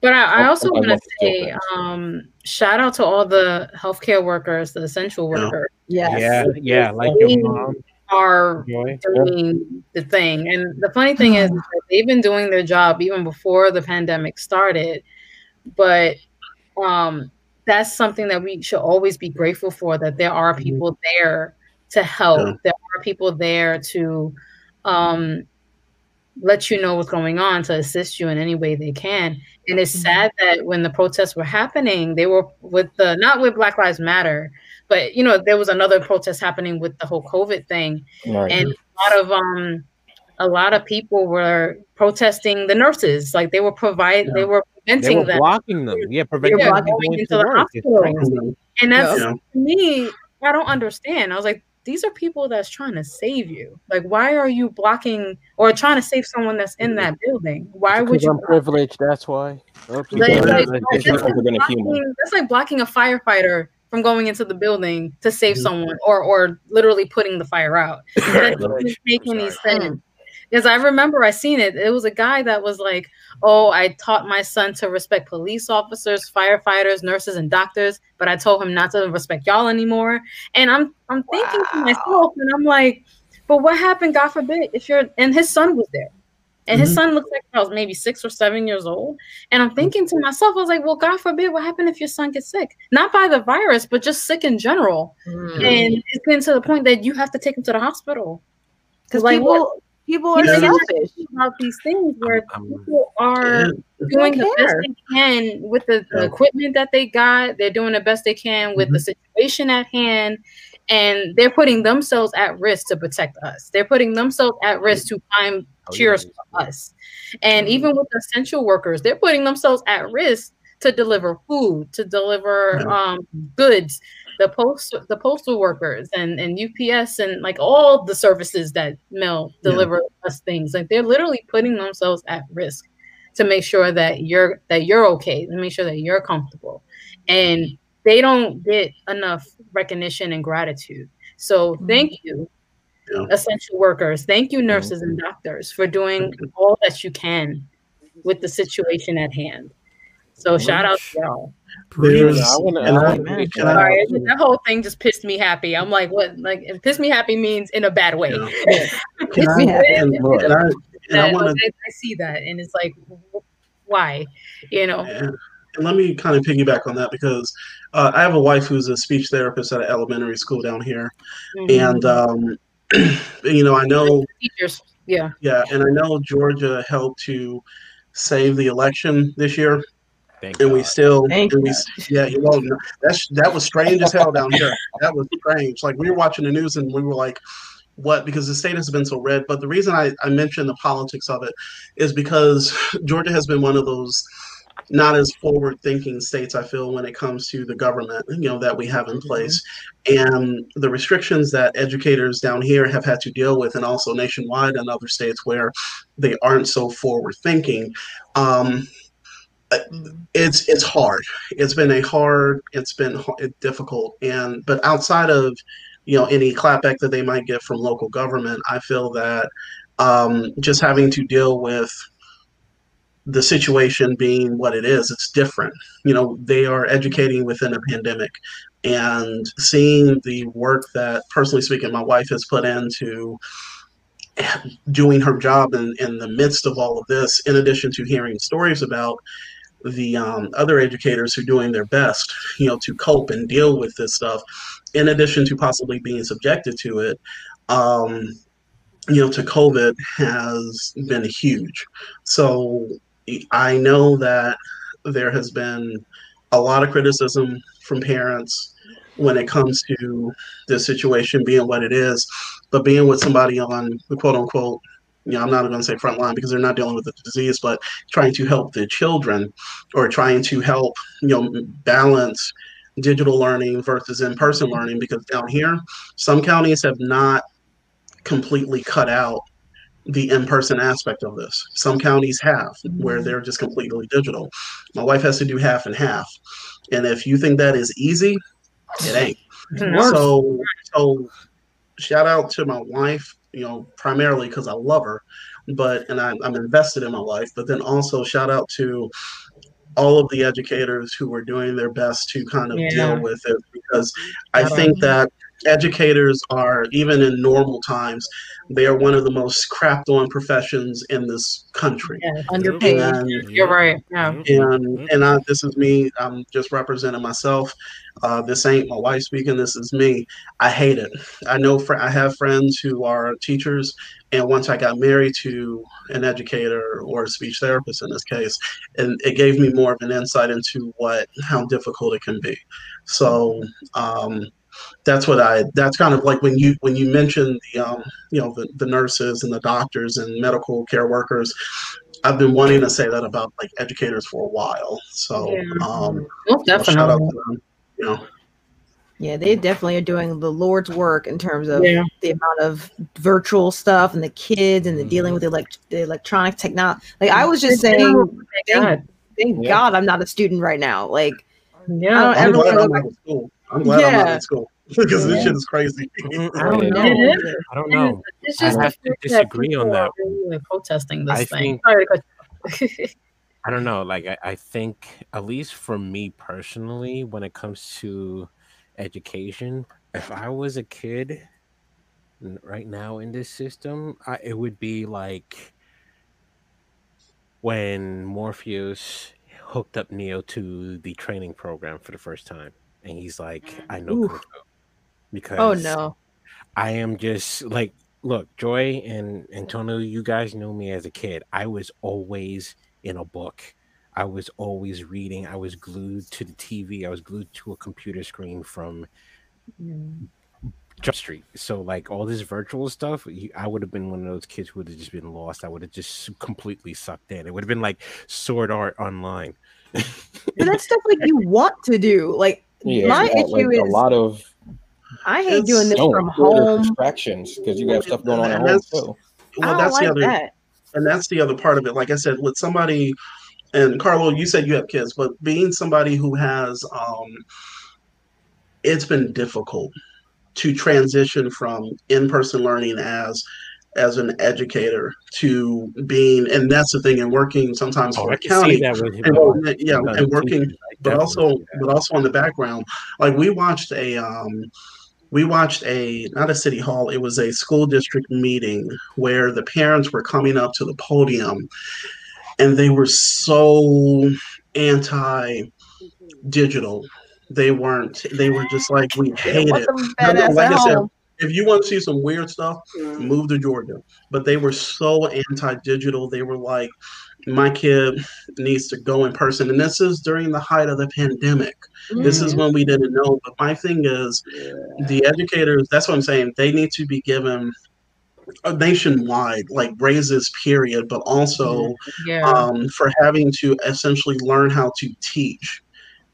But I, I also want to say, um, shout out to all the healthcare workers, the essential workers. Yes. Yeah, yeah, like your mom are doing the thing. And the funny thing is, they've been doing their job even before the pandemic started. But um, that's something that we should always be grateful for that there are mm-hmm. people there to help. Yeah. There are people there to um, let you know what's going on to assist you in any way they can. And it's mm-hmm. sad that when the protests were happening, they were with the not with Black Lives Matter, but you know, there was another protest happening with the whole COVID thing. Right. And a lot of um a lot of people were protesting the nurses. Like they were provide yeah. they were preventing they were them. blocking them. Yeah, preventing yeah, them going into the hospital. And that's yeah. to me, I don't understand. I was like, these are people that's trying to save you. Like, why are you blocking or trying to save someone that's in that building? Why would you? I'm privileged. That's why. Like, like, that's, like blocking, that's like blocking a firefighter from going into the building to save mm-hmm. someone, or or literally putting the fire out. That doesn't make any sense. Because I remember I seen it. It was a guy that was like, "Oh, I taught my son to respect police officers, firefighters, nurses, and doctors, but I told him not to respect y'all anymore." And I'm I'm thinking wow. to myself, and I'm like, "But what happened? God forbid if you're." And his son was there, and his mm-hmm. son looks like I was maybe six or seven years old. And I'm thinking to myself, I was like, "Well, God forbid, what happened if your son gets sick? Not by the virus, but just sick in general." Mm-hmm. And it's getting to the point that you have to take him to the hospital because like people. What? People are you selfish about these things where people are doing the best they can with the, the, equipment that they got. They're doing the best they can with mm-hmm. the situation at hand, and they're putting themselves at risk to protect us. They're putting themselves at risk to find oh, cheers yeah. for us. And mm-hmm. even with essential workers, they're putting themselves at risk to deliver food, to deliver um, goods, the post the postal workers and and UPS and like all the services that mail deliver yeah. us things. Like they're literally putting themselves at risk to make sure that you're that you're okay, to make sure that you're comfortable. And they don't get enough recognition and gratitude. So mm-hmm. thank you, yeah. essential workers. Thank you, nurses and doctors, for doing all that you can with the situation at hand. So shout out to y'all. There's, I wanna, I, sorry, that whole thing just pissed me happy. I'm like, what? Like, it pissed me happy means in a bad way. Yeah. I, I, I, see that, and it's like, why? You know. And, and let me kind of piggyback on that because uh, I have a wife who's a speech therapist at an elementary school down here, mm-hmm. and um, you know, I know teachers. Yeah. Yeah, and I know Georgia helped to save the election this year Thank and God. we still, and we, yeah, you know, that's that was strange as hell down here. That was strange. Like we were watching the news and we were like, what? Because the state has been so red. But the reason I, I mentioned the politics of it is because Georgia has been one of those not as forward thinking states I feel when it comes to the government, you know, that we have in mm-hmm. place. And the restrictions that educators down here have had to deal with, and also nationwide and other states where they aren't so forward thinking. Um, it's it's hard. It's been a hard. It's been difficult, and but outside of you know any clapback that they might get from local government, I feel that um, just having to deal with the situation being what it is, it's different. You know, they are educating within a pandemic, and seeing the work that, personally speaking, my wife has put into doing her job in, in the midst of all of this, in addition to hearing stories about the um, other educators who are doing their best, you know, to cope and deal with this stuff, in addition to possibly being subjected to it, um, you know, to COVID has been huge. So I know that there has been a lot of criticism from parents when it comes to this situation being what it is, but being with somebody on the quote unquote, you know, I'm not going to say front line because they're not dealing with the disease, but trying to help the children or trying to help, you know, balance digital learning versus in-person learning because down here some counties have not completely cut out the in-person aspect of this. Some counties have where they're just completely digital. My wife has to do half and half. And if you think that is easy it ain't. So so shout out to my wife you know primarily because i love her but and I'm, I'm invested in my life but then also shout out to all of the educators who were doing their best to kind of yeah. deal with it because I think that educators are even in normal times they are one of the most crapped on professions in this country. Yeah, underpaid and, you're right yeah. and and I, this is me i'm just representing myself. Uh, this ain't my wife speaking this is me. I hate it. I know fr- i have friends who are teachers and once i got married to an educator or a speech therapist in this case and it gave me more of an insight into what how difficult it can be. So um, that's what I that's kind of like when you when you mentioned the um, you know the, the nurses and the doctors and medical care workers I've been wanting to say that about like educators for a while so yeah. um well, definitely shout out to them, you know yeah, they definitely are doing the Lord's work in terms of yeah. the amount of virtual stuff and the kids and the dealing with the, elect- the electronic technology. Like I was just saying, thank, God, thank yeah. God I'm not a student right now. Like, yeah, I don't, I'm glad I'm out of school. I'm glad yeah. I'm not in school because yeah. this shit is crazy. I don't know. I don't know. It's just I have to disagree on that. Really protesting this I thing. Think, I don't know. Like I, I think at least for me personally, when it comes to education, if I was a kid right now in this system, I, it would be like when Morpheus hooked up Neo to the training program for the first time and he's like, I know Fu because oh no, I am just like look, Joy and Antonio, you guys know me as a kid. I was always in a book. I was always reading. I was glued to the TV. I was glued to a computer screen from mm. Jump Street. So like all this virtual stuff, I would have been one of those kids who would have just been lost. I would have just completely sucked in. It would have been like Sword Art Online. but that's stuff like you want to do. Like yeah, my issue like is a lot of. I hate doing this from home. Distractions because you got stuff going on at home too. Well, that's like the other, that. and that's the other part of it. Like I said, with somebody, and Carlo, you said you have kids, but being somebody who has, um, it's been difficult to transition from in-person learning as as an educator to being and that's the thing and working sometimes oh, for a county and, yeah and working but also but also on the background. Like we watched a um we watched a not a city hall it was a school district meeting where the parents were coming up to the podium and they were so anti digital they weren't they were just like we hate it. like i said if you want to see some weird stuff, mm-hmm. move to Georgia. But they were so anti-digital. They were like, my kid needs to go in person. And this is during the height of the pandemic. Mm-hmm. This is mm-hmm. when we didn't know. But my thing is, yeah. the educators. That's what I'm saying. They need to be given a nationwide like raises period but also yeah. um, for having to essentially learn how to teach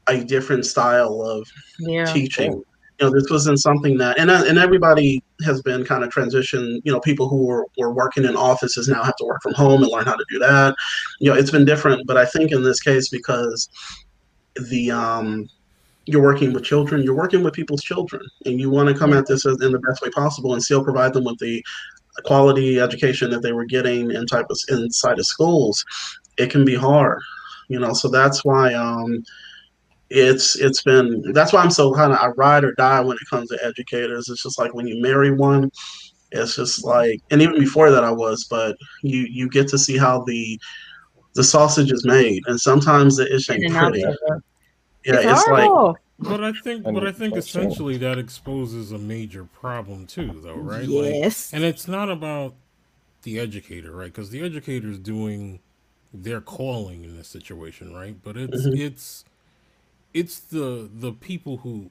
a different style of yeah. teaching you know, this wasn't something that, and uh, and everybody has been kind of transitioned. You know, people who were, were working in offices now have to work from home and learn how to do that. You know, it's been different, but I think in this case because the um, you're working with children, you're working with people's children, and you want to come at this in the best way possible and still provide them with the quality education that they were getting in type of inside of schools. It can be hard, you know. So that's why. Um, it's it's been that's why I'm so kind of I ride or die when it comes to educators. It's just like when you marry one, it's just like and even before that I was, but you you get to see how the the sausage is made, and sometimes the ish ain't pretty. Yeah, it's, it's like. But I think, but I think essentially that exposes a major problem too, though, right? Yes. Like, and it's not about the educator, right? Because the educator is doing their calling in this situation, right? But it's mm-hmm. it's it's the the people who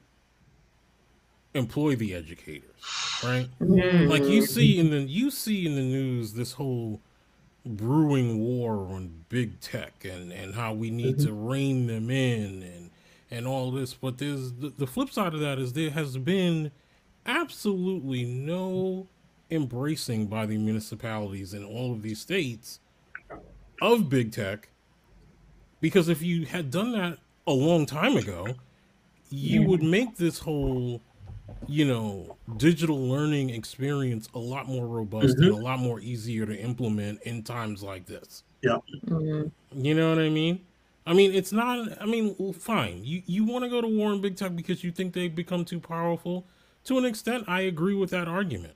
employ the educators, right? Mm-hmm. Like you see in the you see in the news this whole brewing war on big tech and and how we need mm-hmm. to rein them in and and all this but there's the, the flip side of that is there has been absolutely no embracing by the municipalities in all of these states of big tech because if you had done that a long time ago you would make this whole you know digital learning experience a lot more robust mm-hmm. and a lot more easier to implement in times like this. Yeah. Mm-hmm. you know what i mean? I mean it's not i mean well, fine. You you want to go to war in big tech because you think they've become too powerful? To an extent i agree with that argument.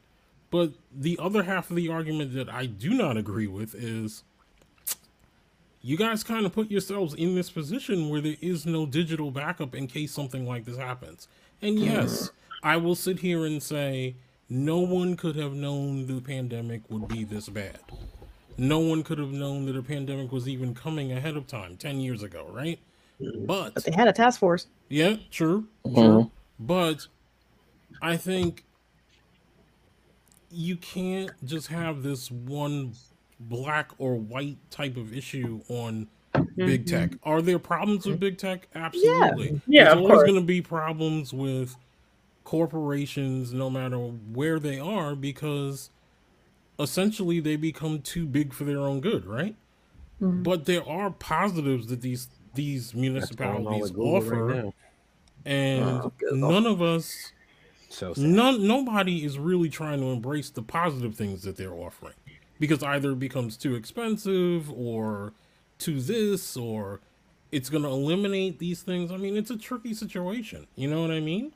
But the other half of the argument that i do not agree with is you guys kind of put yourselves in this position where there is no digital backup in case something like this happens and yes I will sit here and say no one could have known the pandemic would be this bad. No one could have known that a pandemic was even coming ahead of time 10 years ago, right? But, but they had a task force. Yeah, true. Mm-hmm. True. But I think you can't just have this one black or white type of issue on mm-hmm. big tech. Are there problems with big tech? Absolutely. Yeah, yeah There's always going to be problems with corporations, no matter where they are, because essentially they become too big for their own good, right? Mm-hmm. But there are positives that these these municipalities offer, right and oh, none of us, so none nobody is really trying to embrace the positive things that they're offering, because either it becomes too expensive or to this or it's going to eliminate these things. I mean, it's a tricky situation. You know what I mean?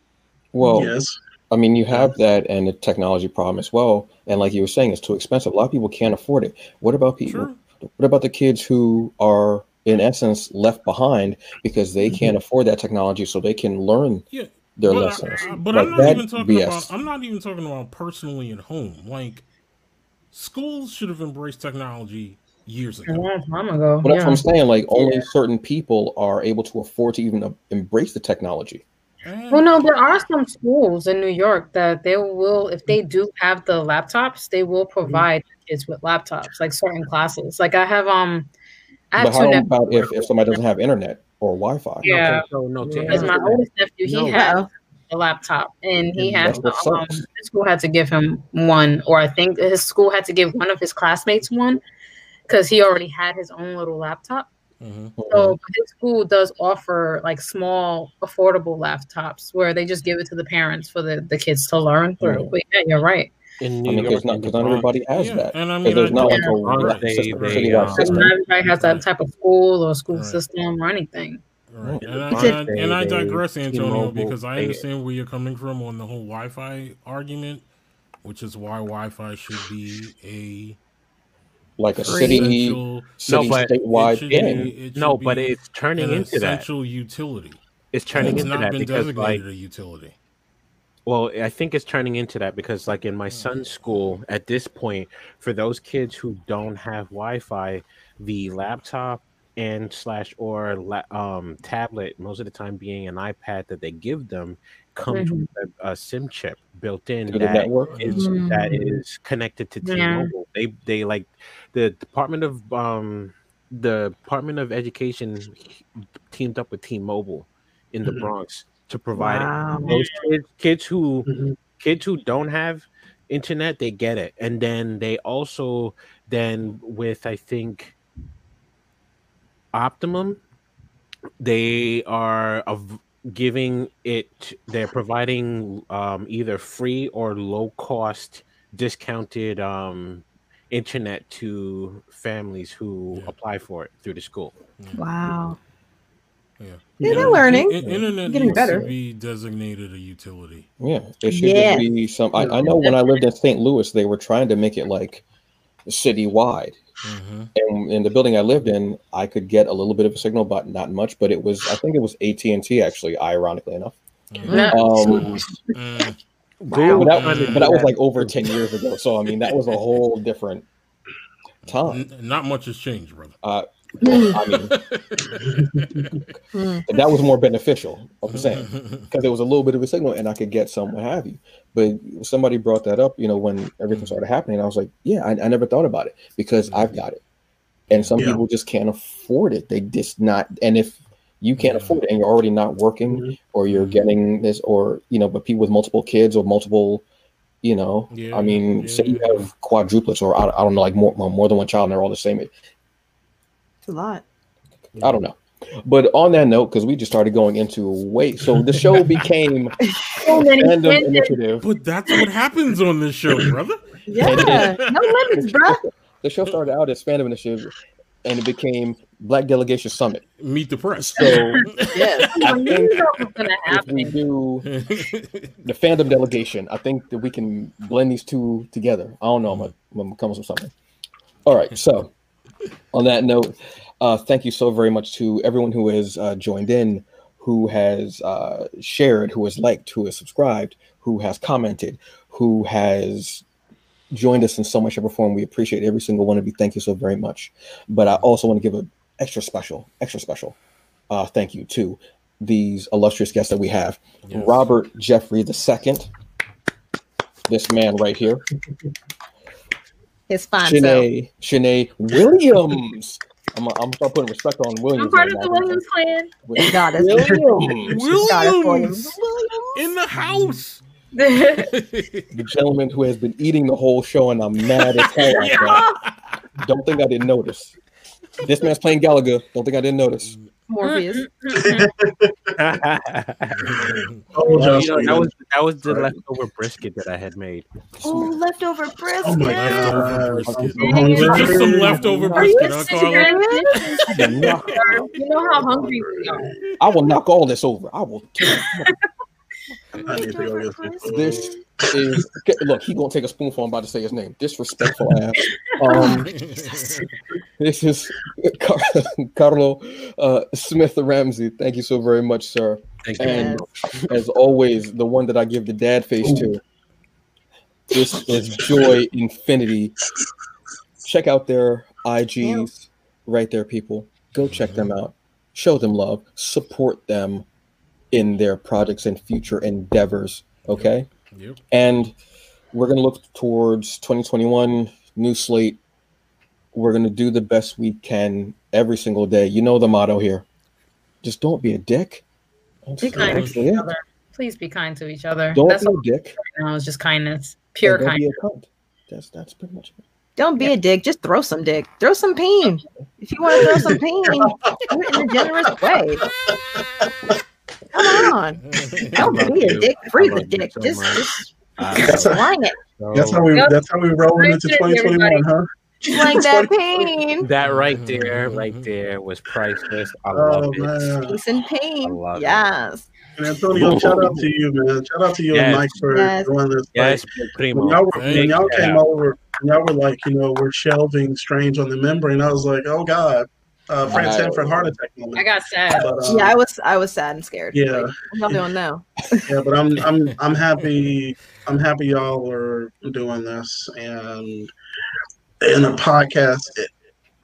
Well, yes. I mean, you have that and the technology problem as well. And like you were saying, it's too expensive. A lot of people can't afford it. What about people? Sure. What about the kids who are, in essence, left behind because they mm-hmm. can't afford that technology, so they can learn yeah. their but lessons? I, I, but like I'm not even talking BS. about. I'm not even talking about personally at home. Like schools should have embraced technology years ago. A long time ago. But yeah. that's what I'm saying. Like only yeah. certain people are able to afford to even embrace the technology. Well, no, there are some schools in New York that they will, if they do have the laptops, they will mm-hmm. provide kids with laptops, like certain classes. Like I have, um, I have but how about if, if somebody doesn't have internet or Wi-Fi? Yeah, so no, because my oldest nephew, he no. has a laptop, and he has to, um, his school had to give him one, or I think his school had to give one of his classmates one because he already had his own little laptop. Mm-hmm. So his school does offer like small, affordable laptops where they just give it to the parents for the, the kids to learn through. Mm-hmm. But yeah, you're right. In New I mean, York, not, not everybody has yeah. that. And I mean, there's not like a right. system, they, they, um, system. Not everybody has that type of school or school right. system or anything. Right. And, I, and, I, and I digress, Antonio, because I understand where you're coming from on the whole Wi-Fi argument, which is why Wi-Fi should be a like a city, city no, but statewide thing. No, but it's turning into that essential utility. It's turning it's into not that been because designated like, a utility. Well, I think it's turning into that because, like in my hmm. son's school, at this point, for those kids who don't have Wi-Fi, the laptop and slash or um, tablet, most of the time being an iPad that they give them, comes mm-hmm. with a, a, SIM chip built in that is, mm-hmm. that is connected to T-Mobile. Yeah. They they like the Department of um the Department of Education teamed up with T-Mobile in the mm-hmm. Bronx to provide wow. those kids, kids who mm-hmm. kids who don't have internet they get it and then they also then with i think optimum they are of giving it they're providing um, either free or low cost discounted um, internet to families who yeah. apply for it through the school. Wow. Yeah, yeah they're learning in, internet getting better to be designated a utility. Yeah it should yeah. be some I, I know when i lived in st louis they were trying to make it like citywide Mm-hmm. And in the building I lived in, I could get a little bit of a signal, but not much. But it was, I think it was AT and T actually, ironically enough. Mm-hmm. Um, mm. but, that, but that was like over ten years ago. So I mean, that was a whole different time. Not much has changed, brother. Uh, I mean, Hmm. that was more beneficial. I'm saying because there was a little bit of a signal, and I could get some, what have you. But somebody brought that up, you know, when everything started happening. I was like, yeah, I, I never thought about it because I've got it, and some Yeah. people just can't afford it. They just not, and if you can't Yeah. afford it and you're already not working, Mhm. or you're Mhm. getting this, or you know, but people with multiple kids or multiple. You know, Yeah, I mean, say you yeah. have quadruplets, or I, I don't know, like more more than one child, and they're all the same age. It's a lot. I don't know. But on that note, because we just started going into wait, so the show became So many fandom tangents. initiative. But that's what happens on this show, brother. Yeah. no limits, bro. The show started out as fandom initiative, and it became Black Delegation Summit. Meet the press. So Yes. I I think that was gonna if we do the fandom delegation, I think that we can blend these two together. I don't know. I'm gonna, I'm gonna come up with something. All right. So on that note, uh, thank you so very much to everyone who has uh, joined in, who has uh, shared, who has liked, who has subscribed, who has commented, who has joined us in so much ever form. We appreciate every single one of you. Thank you so very much. But I also want to give an extra special, extra special uh, thank you to these illustrious guests that we have. Yes. Robert Jeffrey II, this man right here, His fine self. Shanae, Shanae Williams. I'm gonna I'm start putting respect on Williams. I'm part right of the now. Williams clan. Goddess. Williams, Goddess Williams Williams. in the house. the gentleman who has been eating the whole show, and I'm mad as hell. at that. Don't think I didn't notice. This man's playing Gallagher. Don't think I didn't notice. Morpheus. Oh, Well, you know, that was that was the leftover brisket that I had made. Oh, leftover brisket. Oh my god. brisket. I'm so hungry. Just some leftover Are you brisket, huh, you know how hungry we are. I will knock all this over. I will. I need to go get. This is look. He gonna take a spoonful. I'm about to say his name. Disrespectful ass. Um, this is Car- Carlo uh, Smith Ramsey. Thank you so very much, sir. Thank you. And as always, the one that I give the dad face to. This is Joy Infinity. Check out their IGs right there, people. Go check them out. Show them love. Support them in their projects and future endeavors. Okay. Yep. And we're going to look towards 2021, new slate. We're going to do the best we can every single day. You know the motto here. Just don't be a dick. That's Be kind to each other. Please be kind to each other. Don't That's be a dick. right now is just kindness. Pure and don't kindness. be a cunt. That's that's pretty much it. Don't be a dick. Just throw some dick. Throw some pain. If you want to throw some pain, do it in a generous way. Come on. Don't be a dick. Free the dick. Just, just That's how, it. that's how we Yep. that's how we rolling into Appreciate 2021, huh? Like that pain. That right there, right there was priceless. I Oh love it. man. Peace and I pain. love it. Yes. And Antonio, shout out to you, man. Shout out to you and Mike for Yes. doing this. Yes, Like, primo. when y'all, were, when y'all you. came over, when y'all were like, you know, we're shelving Strange on the membrane. I was like, oh god, uh, Frank Wow. Sanford heart attack moment. I got sad. But, um, Yeah, I was I was sad and scared. Yeah. Like, what y'all doing now? yeah, but I'm I'm I'm happy. I'm happy y'all are doing this and in a podcast,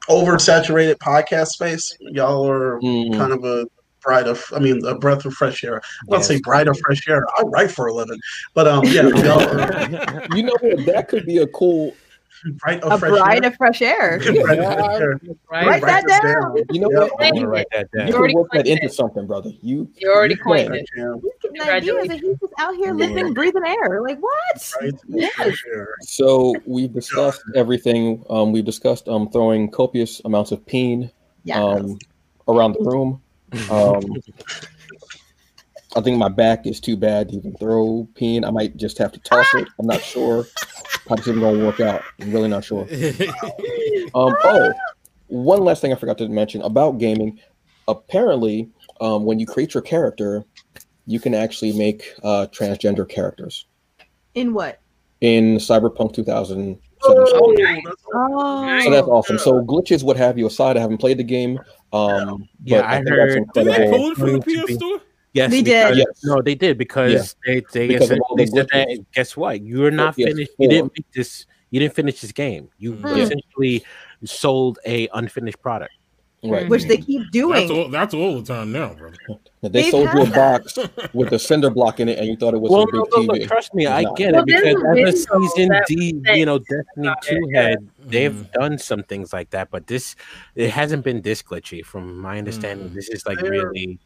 oversaturated podcast space. Y'all are Mm. kind of a bright of, I mean, a breath of fresh air. I don't say Yes. bright of fresh air. I write for a living, but um, yeah, y'all are You know? That could be a cool. bright of A fresh bride air. of fresh air. Bright air. Right? Write that this down. You know Yep. what? I'm You, gonna write that you down. can already work that into it. something, brother. You You already you coined can. it. Yeah, He's getting ideas and he's just out here living, breathing air. Like what? bright Yes. So we've discussed everything. Um, we've discussed um throwing copious amounts of peen Yeah. um around the room. Um, I think my back is too bad to even throw pin. I might just have to toss it. I'm not sure. Probably isn't gonna work out. I'm really not sure. Um, oh, one last thing I forgot to mention about gaming. Apparently, um, when you create your character, you can actually make uh, transgender characters In what? in Cyberpunk 2077. Oh, nice. Oh. So that's awesome. So glitches, what have you aside, I haven't played the game. Um, Yeah, but I think heard- that's Did they incredible. pull it from the Going to PS Store? Yes, They because- did. Yes. No, they did because Yeah. they they, Because of said, they the said that. Guess what? You're not PS4. finished. You didn't make this. You didn't finish this game. You Hmm. essentially sold a unfinished product. Right. which they keep That's doing. all. That's all the time now, brother. They They've sold you a had box with a cinder block in it, and you thought it was Well, a big no, no, TV. trust me, I get Well, it because there's as a season D, you know, Destiny Two yeah. head, they've Mhm. done some things like that, but this it hasn't been this glitchy. From my understanding, Mhm. this is like really,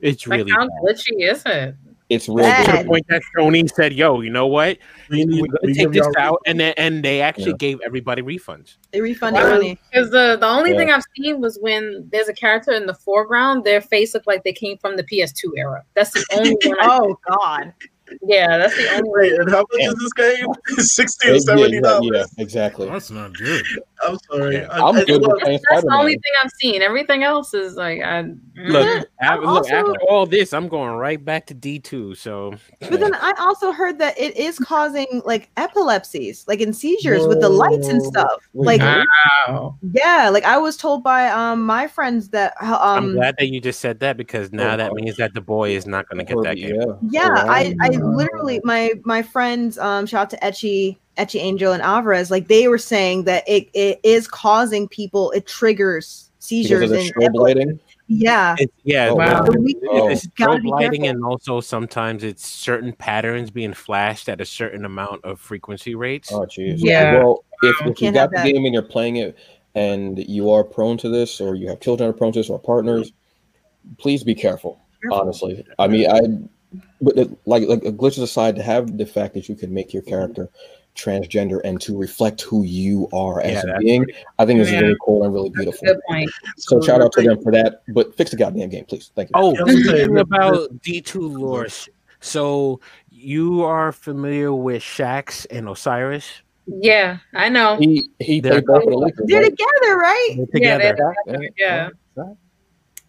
it's Like really how bad. glitchy is it? It's real Bad. to the point that Sony said, "Yo, you know what? We need We're gonna take this y'all- out," and then and they actually Yeah. gave everybody refunds. They refunded Wow. money. Because the the only Yeah. thing I've seen was when there's a character in the foreground, their face looked like they came from the PS2 era. That's the only one. I, Oh God. Yeah, that's the only. Wait, and how much is this game? Sixty or seventy yeah, dollars. yeah, exactly. That's not good. I'm sorry. Yeah. I- I'm I- good look, with playing That's the only thing I've seen. Everything else is like I. Look, mm. af- look, also- after all this, I'm going right back to D two. So But then I also heard that it is causing like epilepsies, like in seizures with the lights and stuff. Like? Wow. yeah, like I was told by um my friends that um. I'm glad that you just said that because now Oh, that wow. means that the boy is not going to get that Herbie, game. Yeah. yeah, Oh, I I wow. Literally my my friends um shout out to Etchy Etchy Angel and Alvarez like they were saying that it it is causing people it triggers seizures and strobe lighting. yeah. It's, yeah, Oh, wow. the- We- Oh. it's strobe lighting, and also sometimes it's certain patterns being flashed at a certain amount of frequency rates. Oh, jeez. Yeah. Well, if, if you got the that. game and you're playing it, and you are prone to this, or you have children that are prone to this, or partners, please be careful. Careful. Honestly, I mean, I, but it- like like glitches aside, to have the fact that you can make your character transgender and to reflect who you are as Yeah, a that's being, I think is Yeah. really cool and really beautiful. Good point. So shout out to them for that. But fix the goddamn game, please. Thank you. Oh, Yeah, I was gonna say, speaking about D two lore, so you are familiar with Shaxx and Osiris? Yeah, I know. He he They're- played both for the Lakers. They're right? together, right? They're Yeah, together. they're- Yeah.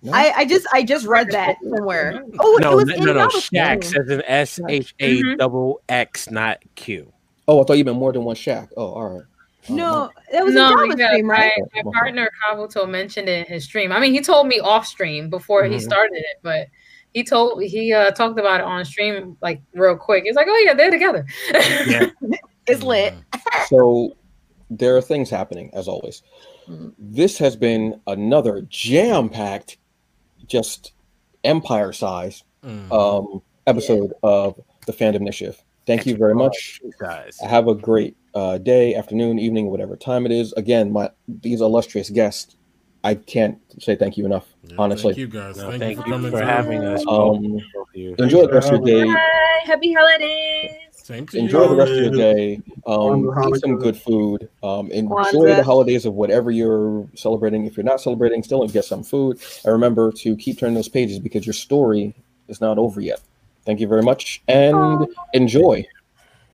No? I, I just I just read that somewhere. Oh, it no, was no, in no, no. Yellowstone. Shaxx as an S H A Mhm. double X, not Q. Oh, I thought you meant more than one Shaq. Oh, all right. Oh, No, that was no, a Java yeah, stream, right? my, my partner Kabuto mentioned it in his stream. I mean, he told me off stream before he Mhm. started it, but he told he uh, talked about it on stream like real quick. He's like, "Oh yeah, they're together." Yeah. It's lit. So there are things happening as always. Mm. This has been another jam-packed, just empire size Mm. um, episode of the Fandom Initiative. Thank you very much. Guys. Have a great uh, day, afternoon, evening, whatever time it is. Again, my these illustrious guests. I can't say thank you enough. Yeah, honestly. thank you guys. No, thank, thank you for you for having us. Um, both of you. enjoy the rest of your day. Bye. Happy holidays. Same to enjoy the rest of your day. Um, eat some good food. Um, enjoy Kwanzaa. the holidays of whatever you're celebrating. If you're not celebrating, still get some food. And remember to keep turning those pages because your story is not over yet. Thank you very much and enjoy.